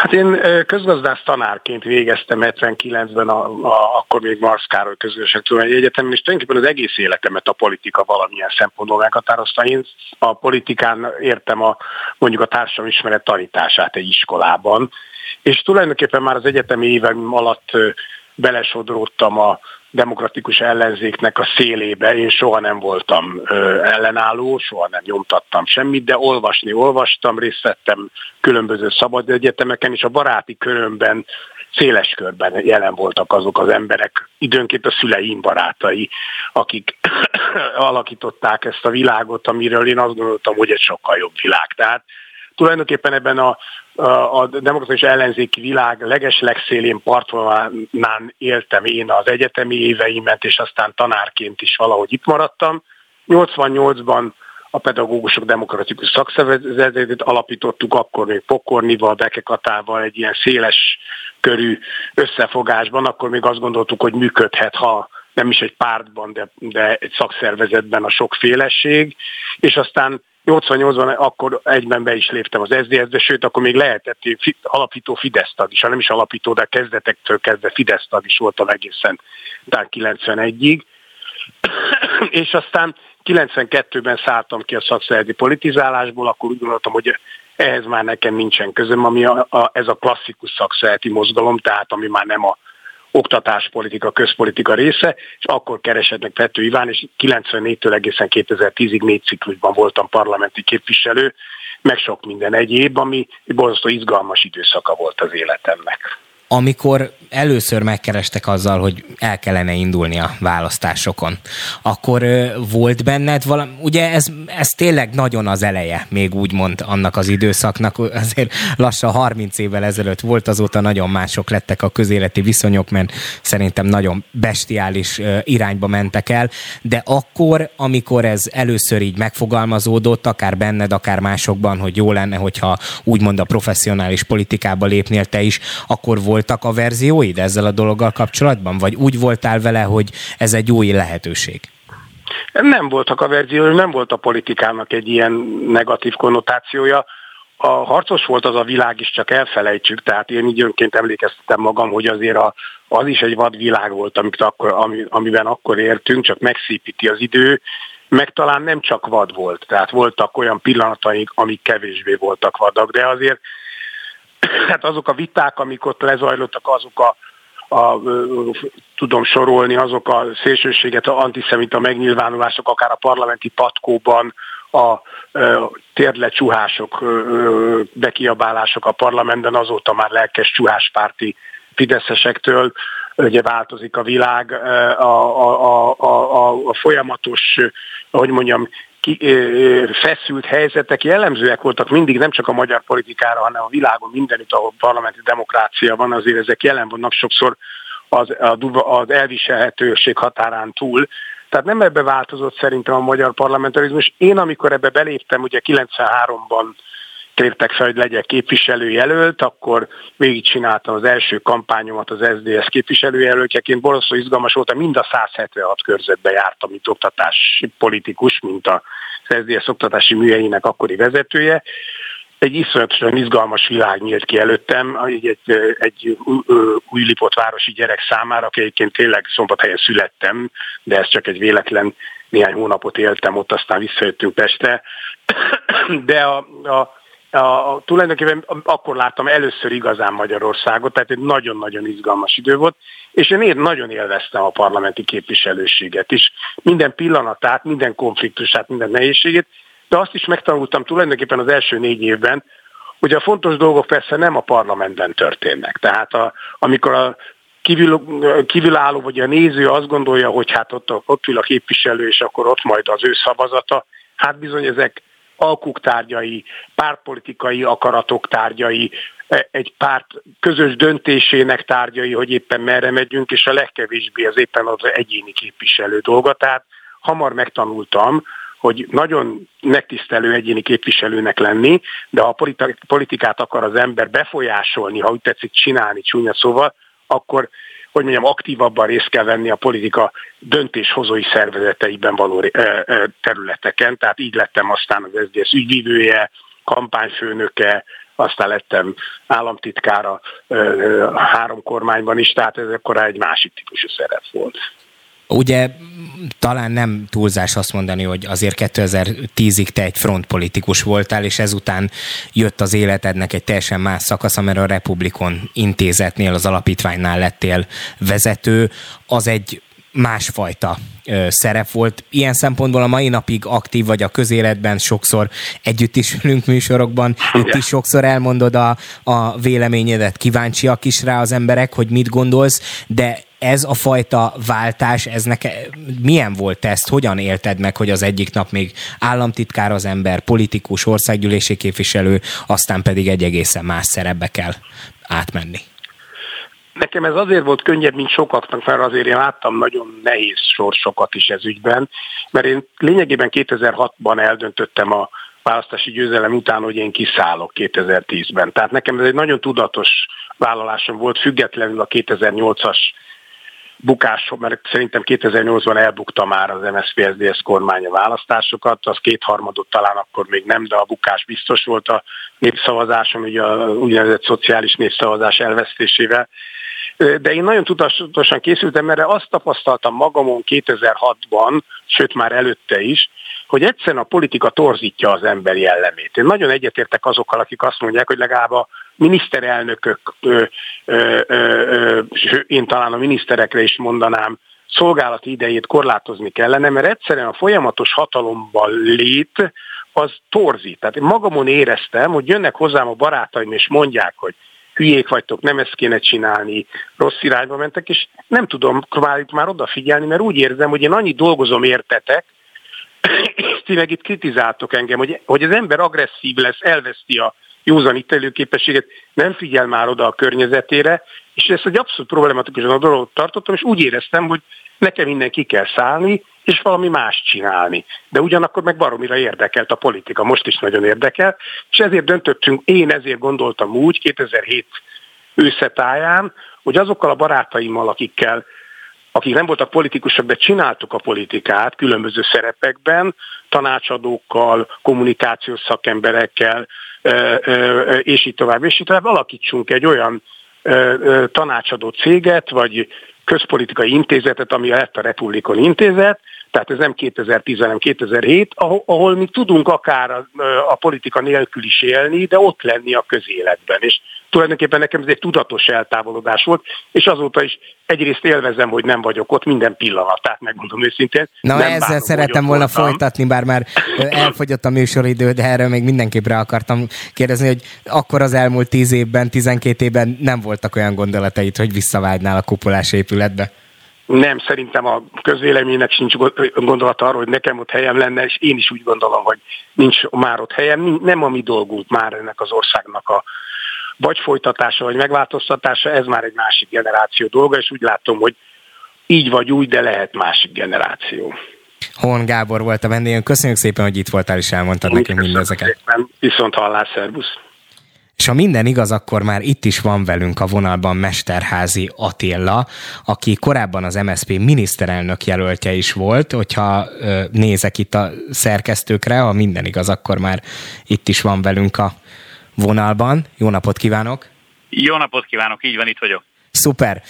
Hát én közgazdász tanárként végeztem 79-ben, a, a, akkor még Marsz Károly közösek tudományi egyetemen, és tulajdonképpen az egész életemet a politika valamilyen szempontból meghatározta. Én a politikán értem a, mondjuk a társadalmi ismeret tanítását egy iskolában, és tulajdonképpen már az egyetemi évem alatt belesodródtam a demokratikus ellenzéknek a szélébe. Én soha nem voltam ö, ellenálló, soha nem nyomtattam semmit, de olvasni olvastam, részt vettem különböző szabad egyetemeken, és a baráti körömben széles körben jelen voltak azok az emberek, időnként a szüleim barátai, akik alakították ezt a világot, amiről én azt gondoltam, hogy egy sokkal jobb világ. Tehát tulajdonképpen ebben a a demokratikus ellenzéki világ leges legszélén partvonalán éltem én az egyetemi éveimet, és aztán tanárként is valahogy itt maradtam. 88-ban a pedagógusok demokratikus szakszervezetét alapítottuk, akkor még Pokornival, Bekekatával egy ilyen széles körű összefogásban, akkor még azt gondoltuk, hogy működhet, ha nem is egy pártban, de, de egy szakszervezetben a sokféleség, és aztán 88-ban akkor egyben be is léptem az SZDSZ-be, sőt, akkor még lehetett alapító Fidesz tag is, ha nem is alapító, de kezdetektől kezdve Fidesz tag is voltam egészen talán 91-ig. és aztán 92-ben szálltam ki a szakszereti politizálásból, akkor úgy gondoltam, hogy ehhez már nekem nincsen közöm, ami a, a, ez a klasszikus szakszereti mozgalom, tehát ami már nem a oktatáspolitika, közpolitika része, és akkor keresett meg Pető Iván, és 94-től egészen 2010-ig négy ciklusban voltam parlamenti képviselő, meg sok minden egyéb, ami borzasztó izgalmas időszaka volt az életemnek amikor először megkerestek azzal, hogy el kellene indulni a választásokon, akkor volt benned valami, ugye ez, ez tényleg nagyon az eleje, még úgy mond annak az időszaknak, azért lassan 30 évvel ezelőtt volt, azóta nagyon mások lettek a közéleti viszonyok, mert szerintem nagyon bestiális irányba mentek el, de akkor, amikor ez először így megfogalmazódott, akár benned, akár másokban, hogy jó lenne, hogyha úgymond a professzionális politikába lépnél te is, akkor volt voltak a verzióid ezzel a dologgal kapcsolatban? Vagy úgy voltál vele, hogy ez egy új lehetőség? Nem voltak a verziói, nem volt a politikának egy ilyen negatív konnotációja. A harcos volt az a világ is, csak elfelejtsük, tehát én időnként emlékeztetem magam, hogy azért a, az is egy vad világ volt, amit akkor, ami, amiben akkor értünk, csak megszépíti az idő, meg talán nem csak vad volt, tehát voltak olyan pillanataink, amik kevésbé voltak vadak, de azért hát azok a viták, amik ott lezajlottak, azok a, a, tudom sorolni, azok a szélsőséget, a antiszemita megnyilvánulások, akár a parlamenti patkóban, a, a térlecsuhások, bekiabálások a parlamentben, azóta már lelkes csuháspárti fideszesektől, ugye változik a világ, a, a, a, a, a folyamatos, hogy mondjam, feszült helyzetek jellemzőek voltak mindig, nem csak a magyar politikára, hanem a világon mindenütt, ahol parlamenti demokrácia van, azért ezek jelen vannak sokszor az, az elviselhetőség határán túl. Tehát nem ebbe változott szerintem a magyar parlamentarizmus. Én, amikor ebbe beléptem, ugye 93-ban kértek fel, hogy legyek képviselőjelölt, akkor végigcsináltam az első kampányomat az SDS képviselőjelöltjeként. Borzasztó izgalmas volt, mind a 176 körzetbe jártam, mint oktatási politikus, mint a SDS oktatási műhelyének akkori vezetője. Egy iszonyatosan izgalmas világ nyílt ki előttem, egy, egy, egy újlipott városi gyerek számára, aki egyébként tényleg szombathelyen születtem, de ez csak egy véletlen néhány hónapot éltem ott, aztán visszajöttünk Pestre. De a, a a, tulajdonképpen akkor láttam először igazán Magyarországot, tehát egy nagyon-nagyon izgalmas idő volt, és én nagyon élveztem a parlamenti képviselőséget is. Minden pillanatát, minden konfliktusát, minden nehézségét, de azt is megtanultam tulajdonképpen az első négy évben, hogy a fontos dolgok persze nem a parlamentben történnek. Tehát a, amikor a kívül, kívülálló vagy a néző azt gondolja, hogy hát ott, ott ül a képviselő, és akkor ott majd az ő szavazata, hát bizony ezek alkuk tárgyai, pártpolitikai akaratok tárgyai, egy párt közös döntésének tárgyai, hogy éppen merre megyünk, és a legkevésbé az éppen az egyéni képviselő dolga. Tehát hamar megtanultam, hogy nagyon megtisztelő egyéni képviselőnek lenni, de ha a politikát akar az ember befolyásolni, ha úgy tetszik csinálni csúnya szóval, akkor hogy mondjam, aktívabban részt kell venni a politika döntéshozói szervezeteiben való területeken, tehát így lettem aztán az SZDSZ ügyvívője, kampányfőnöke, aztán lettem államtitkára három kormányban is, tehát ez akkor egy másik típusú szerep volt. Ugye talán nem túlzás azt mondani, hogy azért 2010-ig te egy frontpolitikus voltál, és ezután jött az életednek egy teljesen más szakasz, amire a Republikon intézetnél, az alapítványnál lettél vezető. Az egy másfajta ö, szerep volt. Ilyen szempontból a mai napig aktív vagy a közéletben, sokszor együtt is ülünk műsorokban, itt is sokszor elmondod a, a véleményedet, kíváncsiak is rá az emberek, hogy mit gondolsz, de ez a fajta váltás, ez neke, milyen volt ezt? Hogyan élted meg, hogy az egyik nap még államtitkár az ember, politikus, országgyűlési képviselő, aztán pedig egy egészen más szerepbe kell átmenni? Nekem ez azért volt könnyebb, mint sokaknak, mert azért én láttam nagyon nehéz sorsokat is ez ügyben, mert én lényegében 2006-ban eldöntöttem a választási győzelem után, hogy én kiszállok 2010-ben. Tehát nekem ez egy nagyon tudatos vállalásom volt, függetlenül a 2008-as bukás, mert szerintem 2008-ban elbukta már az MSZP-SZDSZ kormány a választásokat, az kétharmadot talán akkor még nem, de a bukás biztos volt a népszavazáson, ugye a úgynevezett szociális népszavazás elvesztésével. De én nagyon tudatosan készültem, mert azt tapasztaltam magamon 2006-ban, sőt már előtte is, hogy egyszerűen a politika torzítja az ember jellemét. Én nagyon egyetértek azokkal, akik azt mondják, hogy legalább a miniszterelnökök, ö, ö, ö, én talán a miniszterekre is mondanám, szolgálati idejét korlátozni kellene, mert egyszerűen a folyamatos hatalomban lét az torzít. Tehát én magamon éreztem, hogy jönnek hozzám a barátaim és mondják, hogy hülyék vagytok, nem ezt kéne csinálni, rossz irányba mentek, és nem tudom már már odafigyelni, mert úgy érzem, hogy én annyi dolgozom értetek, ti meg itt kritizáltok engem, hogy, hogy az ember agresszív lesz, elveszti a józan ítélőképességet, nem figyel már oda a környezetére, és ezt egy abszolút problematikusan a dolgot tartottam, és úgy éreztem, hogy nekem innen ki kell szállni, és valami más csinálni. De ugyanakkor meg baromira érdekelt a politika, most is nagyon érdekel, és ezért döntöttünk, én ezért gondoltam úgy 2007 őszetáján, hogy azokkal a barátaimmal, akikkel akik nem voltak politikusok, de csináltuk a politikát különböző szerepekben, tanácsadókkal, kommunikációs szakemberekkel, és így tovább, és így tovább alakítsunk egy olyan tanácsadó céget, vagy közpolitikai intézetet, ami lett a Republikon intézet, tehát ez nem 2010, hanem 2007, ahol, ahol mi tudunk akár a, a politika nélkül is élni, de ott lenni a közéletben. És tulajdonképpen nekem ez egy tudatos eltávolodás volt, és azóta is egyrészt élvezem, hogy nem vagyok ott minden pillanatát, megmondom őszintén. Na nem ezzel bánom, szerettem volna voltam. folytatni, bár már elfogyott a műsoridő, de erről még mindenképp akartam kérdezni, hogy akkor az elmúlt tíz évben, tizenkét évben nem voltak olyan gondolatait, hogy visszavágynál a kupolás épületbe? Nem, szerintem a közvéleménynek sincs gondolata arról, hogy nekem ott helyem lenne, és én is úgy gondolom, hogy nincs már ott helyem. Nem a mi dolgunk már ennek az országnak a vagy folytatása, vagy megváltoztatása, ez már egy másik generáció dolga, és úgy látom, hogy így vagy úgy, de lehet másik generáció. Hon Gábor volt a vendégünk. Köszönjük szépen, hogy itt voltál és elmondtad nekünk mindezeket. Szépen. Viszont hallás, szervusz! És ha minden igaz, akkor már itt is van velünk a vonalban Mesterházi Attila, aki korábban az MSZP miniszterelnök jelöltje is volt, hogyha nézek itt a szerkesztőkre, ha minden igaz, akkor már itt is van velünk a vonalban. Jó napot kívánok! Jó napot kívánok, így van, itt vagyok. Szuper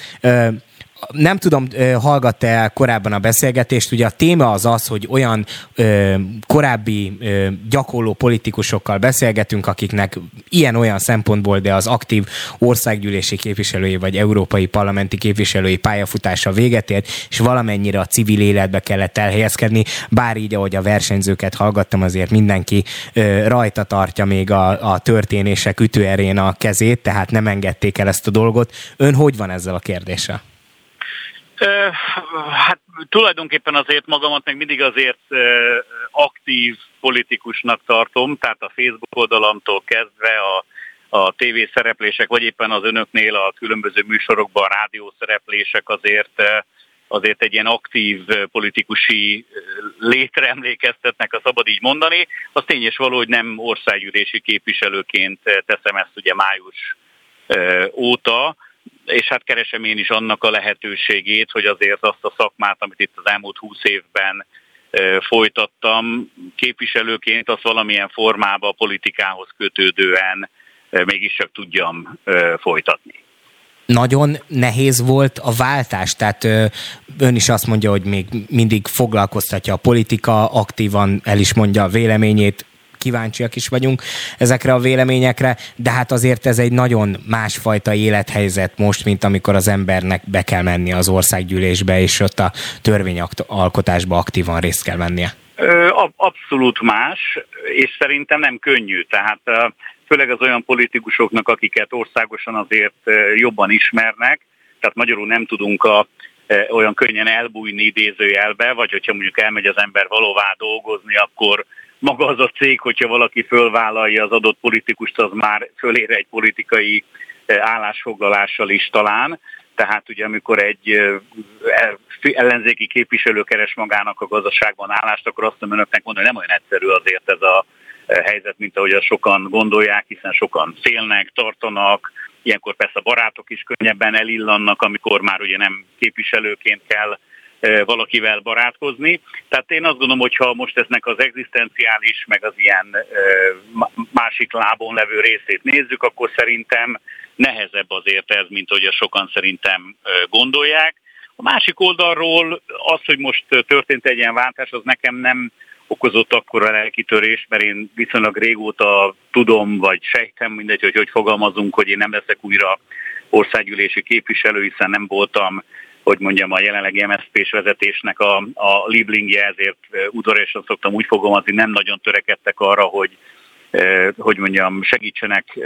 nem tudom, hallgatta el korábban a beszélgetést, ugye a téma az az, hogy olyan ö, korábbi ö, gyakorló politikusokkal beszélgetünk, akiknek ilyen-olyan szempontból, de az aktív országgyűlési képviselői vagy európai parlamenti képviselői pályafutása véget ért, és valamennyire a civil életbe kellett elhelyezkedni, bár így, ahogy a versenyzőket hallgattam, azért mindenki ö, rajta tartja még a, a történések ütőerén a kezét, tehát nem engedték el ezt a dolgot. Ön hogy van ezzel a kérdéssel? Hát tulajdonképpen azért magamat meg mindig azért aktív politikusnak tartom, tehát a Facebook oldalamtól kezdve a, a tévé szereplések, vagy éppen az önöknél a különböző műsorokban a rádió szereplések azért azért egy ilyen aktív politikusi létre emlékeztetnek, a szabad így mondani. Az tény és való, hogy nem országgyűlési képviselőként teszem ezt ugye május óta, és hát keresem én is annak a lehetőségét, hogy azért azt a szakmát, amit itt az elmúlt húsz évben folytattam képviselőként, azt valamilyen formában a politikához kötődően mégiscsak tudjam folytatni. Nagyon nehéz volt a váltás, tehát ön is azt mondja, hogy még mindig foglalkoztatja a politika, aktívan el is mondja a véleményét, kíváncsiak is vagyunk ezekre a véleményekre, de hát azért ez egy nagyon másfajta élethelyzet most, mint amikor az embernek be kell menni az országgyűlésbe, és ott a törvényalkotásba aktívan részt kell vennie. Abszolút más, és szerintem nem könnyű. Tehát főleg az olyan politikusoknak, akiket országosan azért jobban ismernek, tehát magyarul nem tudunk a, olyan könnyen elbújni idézőjelbe, vagy hogyha mondjuk elmegy az ember valóvá dolgozni, akkor maga az a cég, hogyha valaki fölvállalja az adott politikust, az már fölér egy politikai állásfoglalással is talán. Tehát ugye amikor egy ellenzéki képviselő keres magának a gazdaságban állást, akkor azt mondom önöknek mondani, hogy nem olyan egyszerű azért ez a helyzet, mint ahogy a sokan gondolják, hiszen sokan félnek, tartanak, ilyenkor persze a barátok is könnyebben elillannak, amikor már ugye nem képviselőként kell valakivel barátkozni. Tehát én azt gondolom, hogy ha most eznek az egzisztenciális, meg az ilyen másik lábon levő részét nézzük, akkor szerintem nehezebb azért ez, mint hogy a sokan szerintem gondolják. A másik oldalról az, hogy most történt egy ilyen váltás, az nekem nem okozott akkor a lelkitörés, mert én viszonylag régóta tudom, vagy sejtem, mindegy, hogy hogy fogalmazunk, hogy én nem leszek újra országgyűlési képviselő, hiszen nem voltam hogy mondjam, a jelenlegi MSZP-s vezetésnek a, a liblingje, ezért udvariasan szoktam úgy fogalmazni, nem nagyon törekedtek arra, hogy hogy mondjam, segítsenek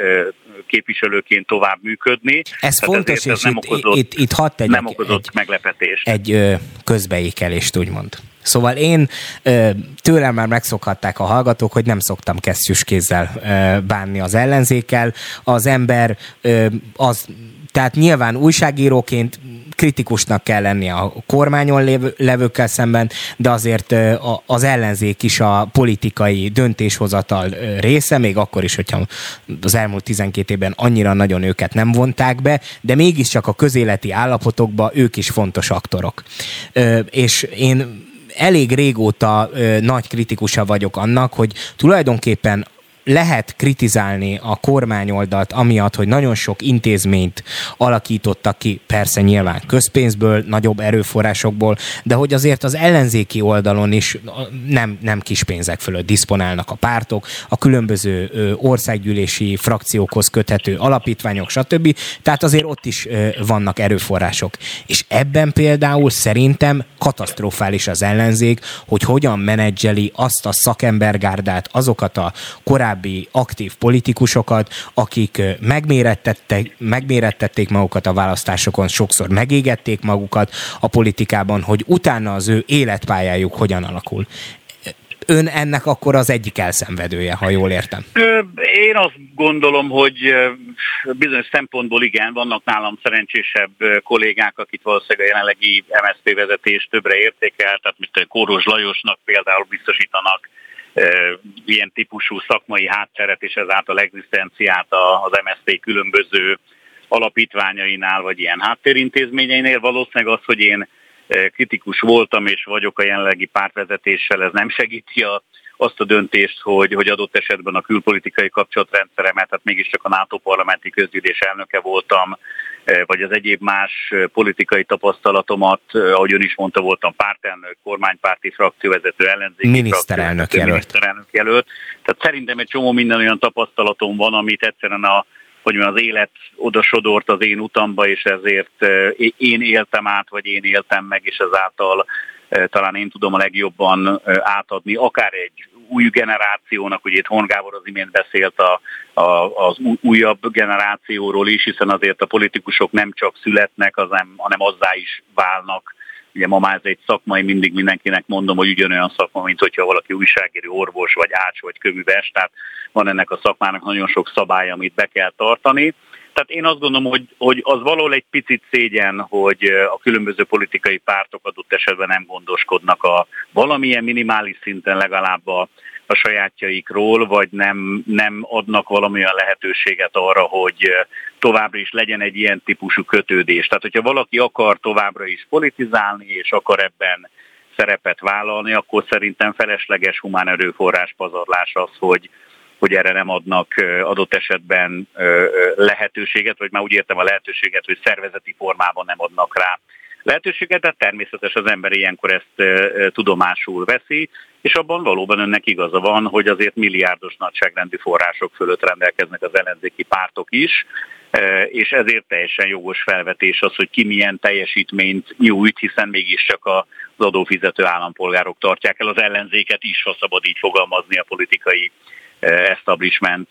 képviselőként tovább működni. Ez Tehát fontos, és ez nem okozott, itt, itt hadd tegyek nem okozott egy, meglepetést. Egy közbeékelést, úgymond. Szóval én tőlem már megszokhatták a hallgatók, hogy nem szoktam kesztyűs kézzel bánni az ellenzékkel. Az ember az tehát nyilván újságíróként kritikusnak kell lennie a kormányon lévő, levőkkel szemben, de azért az ellenzék is a politikai döntéshozatal része, még akkor is, hogyha az elmúlt 12 évben annyira nagyon őket nem vonták be, de mégiscsak a közéleti állapotokban ők is fontos aktorok. És én elég régóta nagy kritikusa vagyok annak, hogy tulajdonképpen lehet kritizálni a kormányoldalt amiatt, hogy nagyon sok intézményt alakítottak ki, persze nyilván közpénzből, nagyobb erőforrásokból, de hogy azért az ellenzéki oldalon is nem, nem kis pénzek fölött diszponálnak a pártok, a különböző országgyűlési frakciókhoz köthető alapítványok, stb. Tehát azért ott is vannak erőforrások. És ebben például szerintem katasztrofális az ellenzék, hogy hogyan menedzseli azt a szakembergárdát, azokat a korábbi korábbi aktív politikusokat, akik megmérettették, megmérettették magukat a választásokon, sokszor megégették magukat a politikában, hogy utána az ő életpályájuk hogyan alakul ön ennek akkor az egyik elszenvedője, ha jól értem. Én azt gondolom, hogy bizonyos szempontból igen, vannak nálam szerencsésebb kollégák, akik valószínűleg a jelenlegi MSZP vezetés többre értékel, tehát mint Kóros Lajosnak például biztosítanak ilyen típusú szakmai hátteret és ezáltal egzisztenciát az MSZP különböző alapítványainál, vagy ilyen háttérintézményeinél. Valószínűleg az, hogy én kritikus voltam és vagyok a jelenlegi pártvezetéssel, ez nem segíti a azt a döntést, hogy, hogy adott esetben a külpolitikai kapcsolatrendszeremet, tehát mégiscsak a NATO parlamenti közgyűlés elnöke voltam, eh, vagy az egyéb más eh, politikai tapasztalatomat, eh, ahogy ön is mondta, voltam pártelnök, kormánypárti frakcióvezető, ellenzéki miniszterelnök jelölt. miniszterelnök jelölt. Tehát szerintem egy csomó minden olyan tapasztalatom van, amit egyszerűen a hogy az élet oda sodort az én utamba, és ezért én éltem át, vagy én éltem meg, és ezáltal talán én tudom a legjobban átadni, akár egy új generációnak, ugye itt Horn Gábor az imént beszélt a, a, az újabb generációról is, hiszen azért a politikusok nem csak születnek, az nem, hanem azzá is válnak ugye ma már ez egy szakmai, mindig mindenkinek mondom, hogy ugyanolyan szakma, mint hogyha valaki újságíró, orvos, vagy ács, vagy kövüves, tehát van ennek a szakmának nagyon sok szabály, amit be kell tartani. Tehát én azt gondolom, hogy, hogy az valahol egy picit szégyen, hogy a különböző politikai pártok adott esetben nem gondoskodnak a valamilyen minimális szinten legalább a, a sajátjaikról, vagy nem, nem adnak valamilyen lehetőséget arra, hogy továbbra is legyen egy ilyen típusú kötődés. Tehát, hogyha valaki akar továbbra is politizálni, és akar ebben szerepet vállalni, akkor szerintem felesleges humán erőforrás pazarlás az, hogy, hogy erre nem adnak adott esetben lehetőséget, vagy már úgy értem a lehetőséget, hogy szervezeti formában nem adnak rá lehetőséget, de természetes az ember ilyenkor ezt tudomásul veszi, és abban valóban önnek igaza van, hogy azért milliárdos nagyságrendű források fölött rendelkeznek az ellenzéki pártok is, és ezért teljesen jogos felvetés az, hogy ki milyen teljesítményt nyújt, hiszen mégiscsak az adófizető állampolgárok tartják el az ellenzéket is, ha szabad így fogalmazni a politikai establishment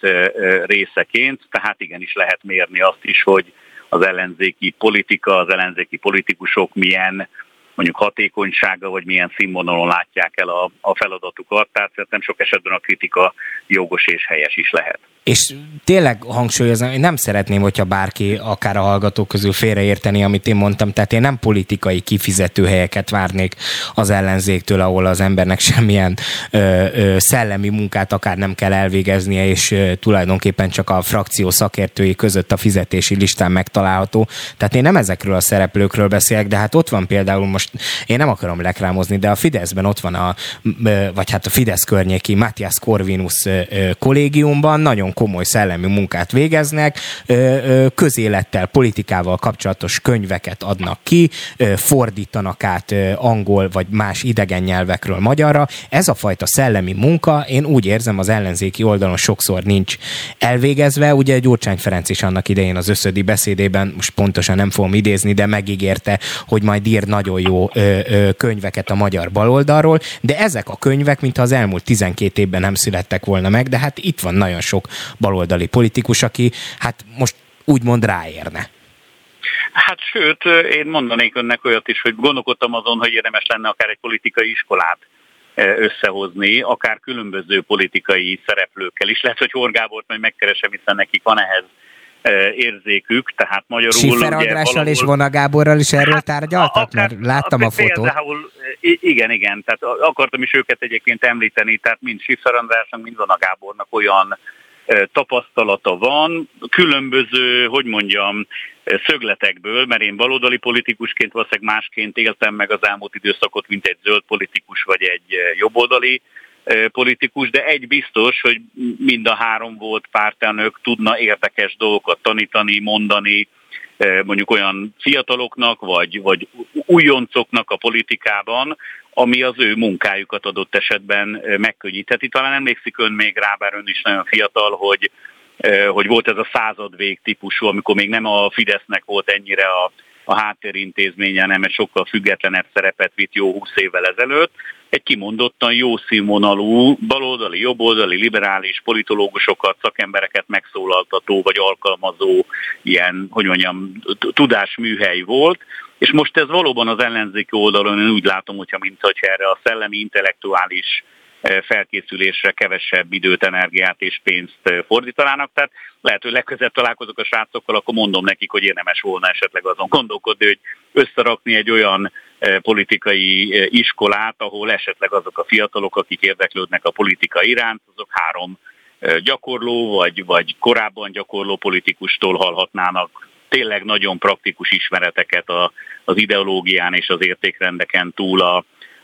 részeként, tehát igenis lehet mérni azt is, hogy az ellenzéki politika, az ellenzéki politikusok milyen mondjuk hatékonysága, vagy milyen színvonalon látják el a, a feladatukat, tehát nem sok esetben a kritika jogos és helyes is lehet. És tényleg hangsúlyozom, én nem szeretném, hogyha bárki, akár a hallgatók közül félreérteni, amit én mondtam, tehát én nem politikai kifizetőhelyeket várnék az ellenzéktől, ahol az embernek semmilyen ö, ö, szellemi munkát akár nem kell elvégeznie, és ö, tulajdonképpen csak a frakció szakértői között a fizetési listán megtalálható. Tehát én nem ezekről a szereplőkről beszélek, de hát ott van például most, én nem akarom lekrámozni, de a Fideszben ott van a, vagy hát a Fidesz környéki Matthias Corvinus kollégiumban, nagyon komoly szellemi munkát végeznek, közélettel, politikával kapcsolatos könyveket adnak ki, fordítanak át angol vagy más idegen nyelvekről magyarra. Ez a fajta szellemi munka, én úgy érzem, az ellenzéki oldalon sokszor nincs elvégezve. Ugye Gyurcsány Ferenc is annak idején az összödi beszédében, most pontosan nem fogom idézni, de megígérte, hogy majd ír nagyon jó könyveket a magyar baloldalról, de ezek a könyvek, mintha az elmúlt 12 évben nem születtek volna meg, de hát itt van nagyon sok baloldali politikus, aki hát most úgymond ráérne. Hát sőt, én mondanék önnek olyat is, hogy gondolkodtam azon, hogy érdemes lenne akár egy politikai iskolát összehozni, akár különböző politikai szereplőkkel is. Lehet, hogy Horgábort majd megkeresem, hiszen nekik van ehhez érzékük, tehát magyarul... Sifer Andrással valahol... és Vona Gáborral is erről hát, tárgyaltak? Akár, mert láttam a, a fotót. Például, igen, igen, tehát akartam is őket egyébként említeni, tehát mind Sifer Andrásnak, mind Vona Gábornak olyan tapasztalata van, különböző, hogy mondjam, szögletekből, mert én baloldali politikusként valószínűleg másként éltem meg az elmúlt időszakot, mint egy zöld politikus vagy egy jobboldali politikus, de egy biztos, hogy mind a három volt pártelnök tudna érdekes dolgokat tanítani, mondani, mondjuk olyan fiataloknak, vagy, vagy újoncoknak a politikában, ami az ő munkájukat adott esetben megkönnyítheti. Talán emlékszik ön még rá, bár ön is nagyon fiatal, hogy, hogy volt ez a századvég típusú, amikor még nem a Fidesznek volt ennyire a, a háttérintézménye, hanem egy sokkal függetlenebb szerepet vitt jó húsz évvel ezelőtt. Egy kimondottan jó színvonalú, baloldali, jobboldali, liberális politológusokat, szakembereket megszólaltató vagy alkalmazó ilyen, hogy mondjam, tudásműhely volt, és most ez valóban az ellenzéki oldalon én úgy látom, hogyha mintha erre a szellemi, intellektuális e, felkészülésre kevesebb időt, energiát és pénzt e, fordítanának. Tehát lehet, hogy legközelebb találkozok a srácokkal, akkor mondom nekik, hogy érdemes volna esetleg azon gondolkodni, hogy összerakni egy olyan e, politikai iskolát, ahol esetleg azok a fiatalok, akik érdeklődnek a politika iránt, azok három gyakorló, vagy, vagy korábban gyakorló politikustól hallhatnának tényleg nagyon praktikus ismereteket a, az ideológián és az értékrendeken túl a,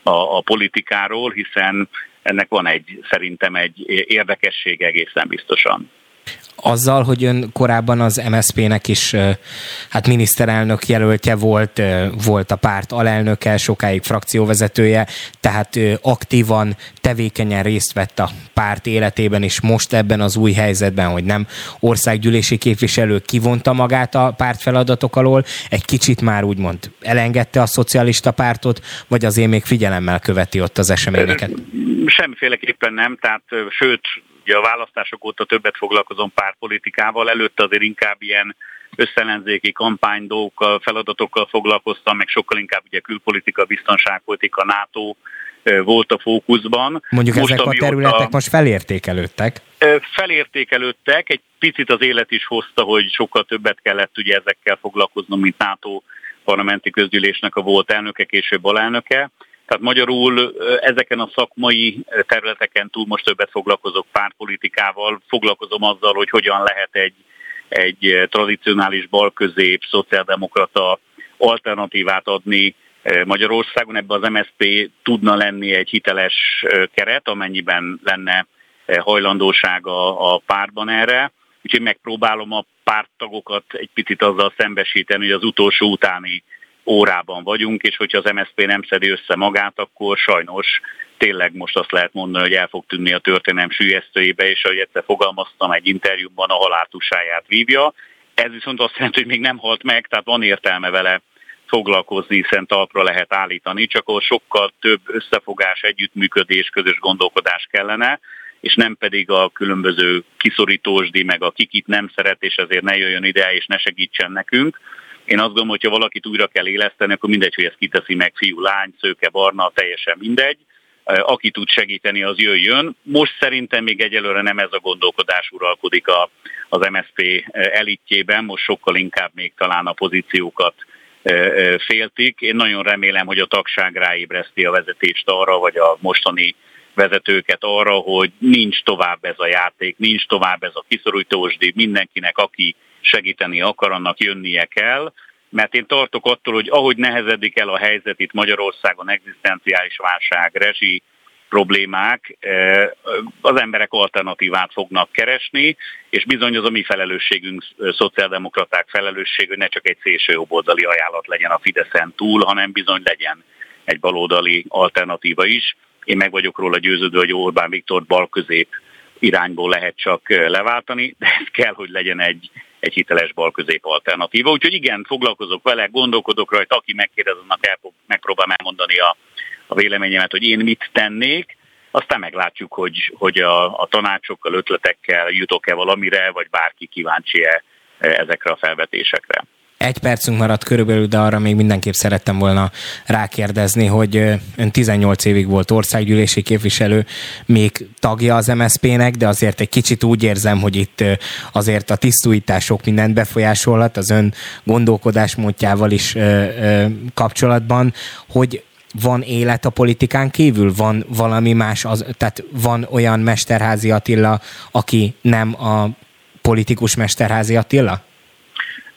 a, a politikáról, hiszen ennek van egy, szerintem egy érdekessége egészen biztosan azzal, hogy ön korábban az MSZP-nek is hát miniszterelnök jelöltje volt, volt a párt alelnöke, sokáig frakcióvezetője, tehát aktívan, tevékenyen részt vett a párt életében, és most ebben az új helyzetben, hogy nem országgyűlési képviselő kivonta magát a párt feladatok alól, egy kicsit már úgymond elengedte a szocialista pártot, vagy azért még figyelemmel követi ott az eseményeket? Semmiféleképpen nem, tehát sőt, Ugye a választások óta többet foglalkozom pártpolitikával, előtte azért inkább ilyen összellenzéki kampány dolgokkal, feladatokkal foglalkoztam, meg sokkal inkább ugye külpolitika, biztonságpolitika, NATO volt a fókuszban. Mondjuk most, ezek a területek most felértékelődtek? Felértékelődtek, egy picit az élet is hozta, hogy sokkal többet kellett ugye ezekkel foglalkoznom, mint NATO parlamenti közgyűlésnek a volt elnöke, később alelnöke. Tehát magyarul ezeken a szakmai területeken túl most többet foglalkozok pártpolitikával, foglalkozom azzal, hogy hogyan lehet egy, egy tradicionális balközép, szociáldemokrata alternatívát adni Magyarországon. Ebben az MSZP tudna lenni egy hiteles keret, amennyiben lenne hajlandóság a, a pártban erre. Úgyhogy megpróbálom a párttagokat egy picit azzal szembesíteni, hogy az utolsó utáni órában vagyunk, és hogyha az MSZP nem szedi össze magát, akkor sajnos tényleg most azt lehet mondani, hogy el fog tűnni a történelem sülyeztőjébe, és ahogy egyszer fogalmaztam egy interjúban, a haláltusáját vívja. Ez viszont azt jelenti, hogy még nem halt meg, tehát van értelme vele foglalkozni, hiszen talpra lehet állítani, csak ahol sokkal több összefogás, együttműködés, közös gondolkodás kellene, és nem pedig a különböző kiszorítósdi, meg a kikit nem szeret, és ezért ne jöjjön ide, és ne segítsen nekünk. Én azt gondolom, hogy ha valakit újra kell éleszteni, akkor mindegy, hogy ezt kiteszi meg fiú, lány, szőke, barna, teljesen mindegy. Aki tud segíteni, az jöjjön. Most szerintem még egyelőre nem ez a gondolkodás uralkodik a, az MSZP elitjében, most sokkal inkább még talán a pozíciókat féltik. Én nagyon remélem, hogy a tagság ráébreszti a vezetést arra, vagy a mostani vezetőket arra, hogy nincs tovább ez a játék, nincs tovább ez a kiszorítósdi, mindenkinek, aki segíteni akar, annak jönnie kell, mert én tartok attól, hogy ahogy nehezedik el a helyzet itt Magyarországon, egzisztenciális válság, rezsi problémák, eh, az emberek alternatívát fognak keresni, és bizony az a mi felelősségünk, szociáldemokraták felelősség, hogy ne csak egy szélső jobboldali ajánlat legyen a Fideszen túl, hanem bizony legyen egy baloldali alternatíva is. Én meg vagyok róla győződve, hogy Orbán Viktor bal közép irányból lehet csak leváltani, de ez kell, hogy legyen egy, egy hiteles bal közép alternatíva. Úgyhogy igen, foglalkozok vele, gondolkodok rajta, aki megkérdez, annak el, megpróbálom elmondani a, a véleményemet, hogy én mit tennék, aztán meglátjuk, hogy, hogy a, a tanácsokkal, ötletekkel jutok-e valamire, vagy bárki kíváncsi-e ezekre a felvetésekre. Egy percünk maradt körülbelül, de arra még mindenképp szerettem volna rákérdezni, hogy ön 18 évig volt országgyűlési képviselő, még tagja az MSZP-nek, de azért egy kicsit úgy érzem, hogy itt azért a tisztújítások mindent befolyásolhat az ön gondolkodásmódjával is kapcsolatban, hogy van élet a politikán kívül? Van valami más, az, tehát van olyan Mesterházi Attila, aki nem a politikus Mesterházi Attila?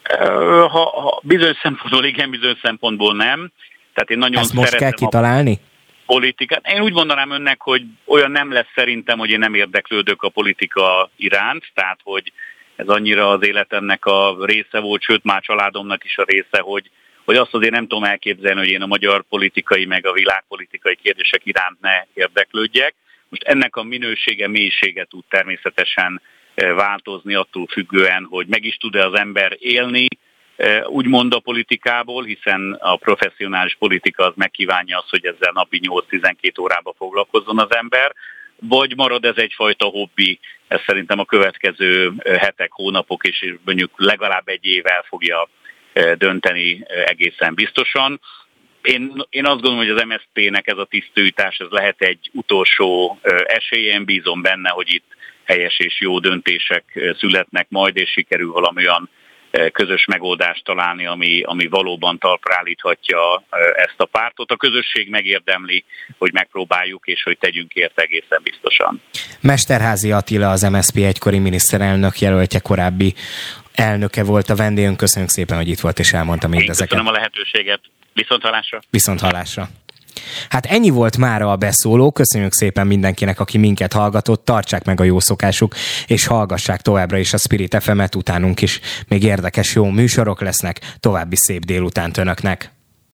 Ha, ha bizonyos szempontból igen, bizonyos szempontból nem. Tehát én nagyon Ezt most kell kitalálni? politikát. Én úgy mondanám önnek, hogy olyan nem lesz szerintem, hogy én nem érdeklődök a politika iránt, tehát hogy ez annyira az életemnek a része volt, sőt már családomnak is a része, hogy, hogy azt azért nem tudom elképzelni, hogy én a magyar politikai meg a világpolitikai kérdések iránt ne érdeklődjek. Most ennek a minősége, mélysége tud természetesen változni attól függően, hogy meg is tud-e az ember élni, úgymond a politikából, hiszen a professzionális politika az megkívánja azt, hogy ezzel napi 8-12 órába foglalkozzon az ember, vagy marad ez egyfajta hobbi, ez szerintem a következő hetek, hónapok és mondjuk legalább egy év el fogja dönteni egészen biztosan. Én, én azt gondolom, hogy az MSZP-nek ez a tisztőítás, ez lehet egy utolsó esélyen, bízom benne, hogy itt helyes és jó döntések születnek majd, és sikerül valamilyen közös megoldást találni, ami, ami valóban talpra állíthatja ezt a pártot. A közösség megérdemli, hogy megpróbáljuk, és hogy tegyünk érte egészen biztosan. Mesterházi Attila, az MSZP egykori miniszterelnök jelöltje, korábbi elnöke volt a vendégünk. Köszönjük szépen, hogy itt volt és elmondta mindezeket. Köszönöm a lehetőséget. Viszont hallásra. Viszont hallásra. Hát ennyi volt már a beszóló. Köszönjük szépen mindenkinek, aki minket hallgatott. Tartsák meg a jó szokásuk, és hallgassák továbbra is a Spirit FM-et utánunk is. Még érdekes jó műsorok lesznek. További szép délutánt önöknek.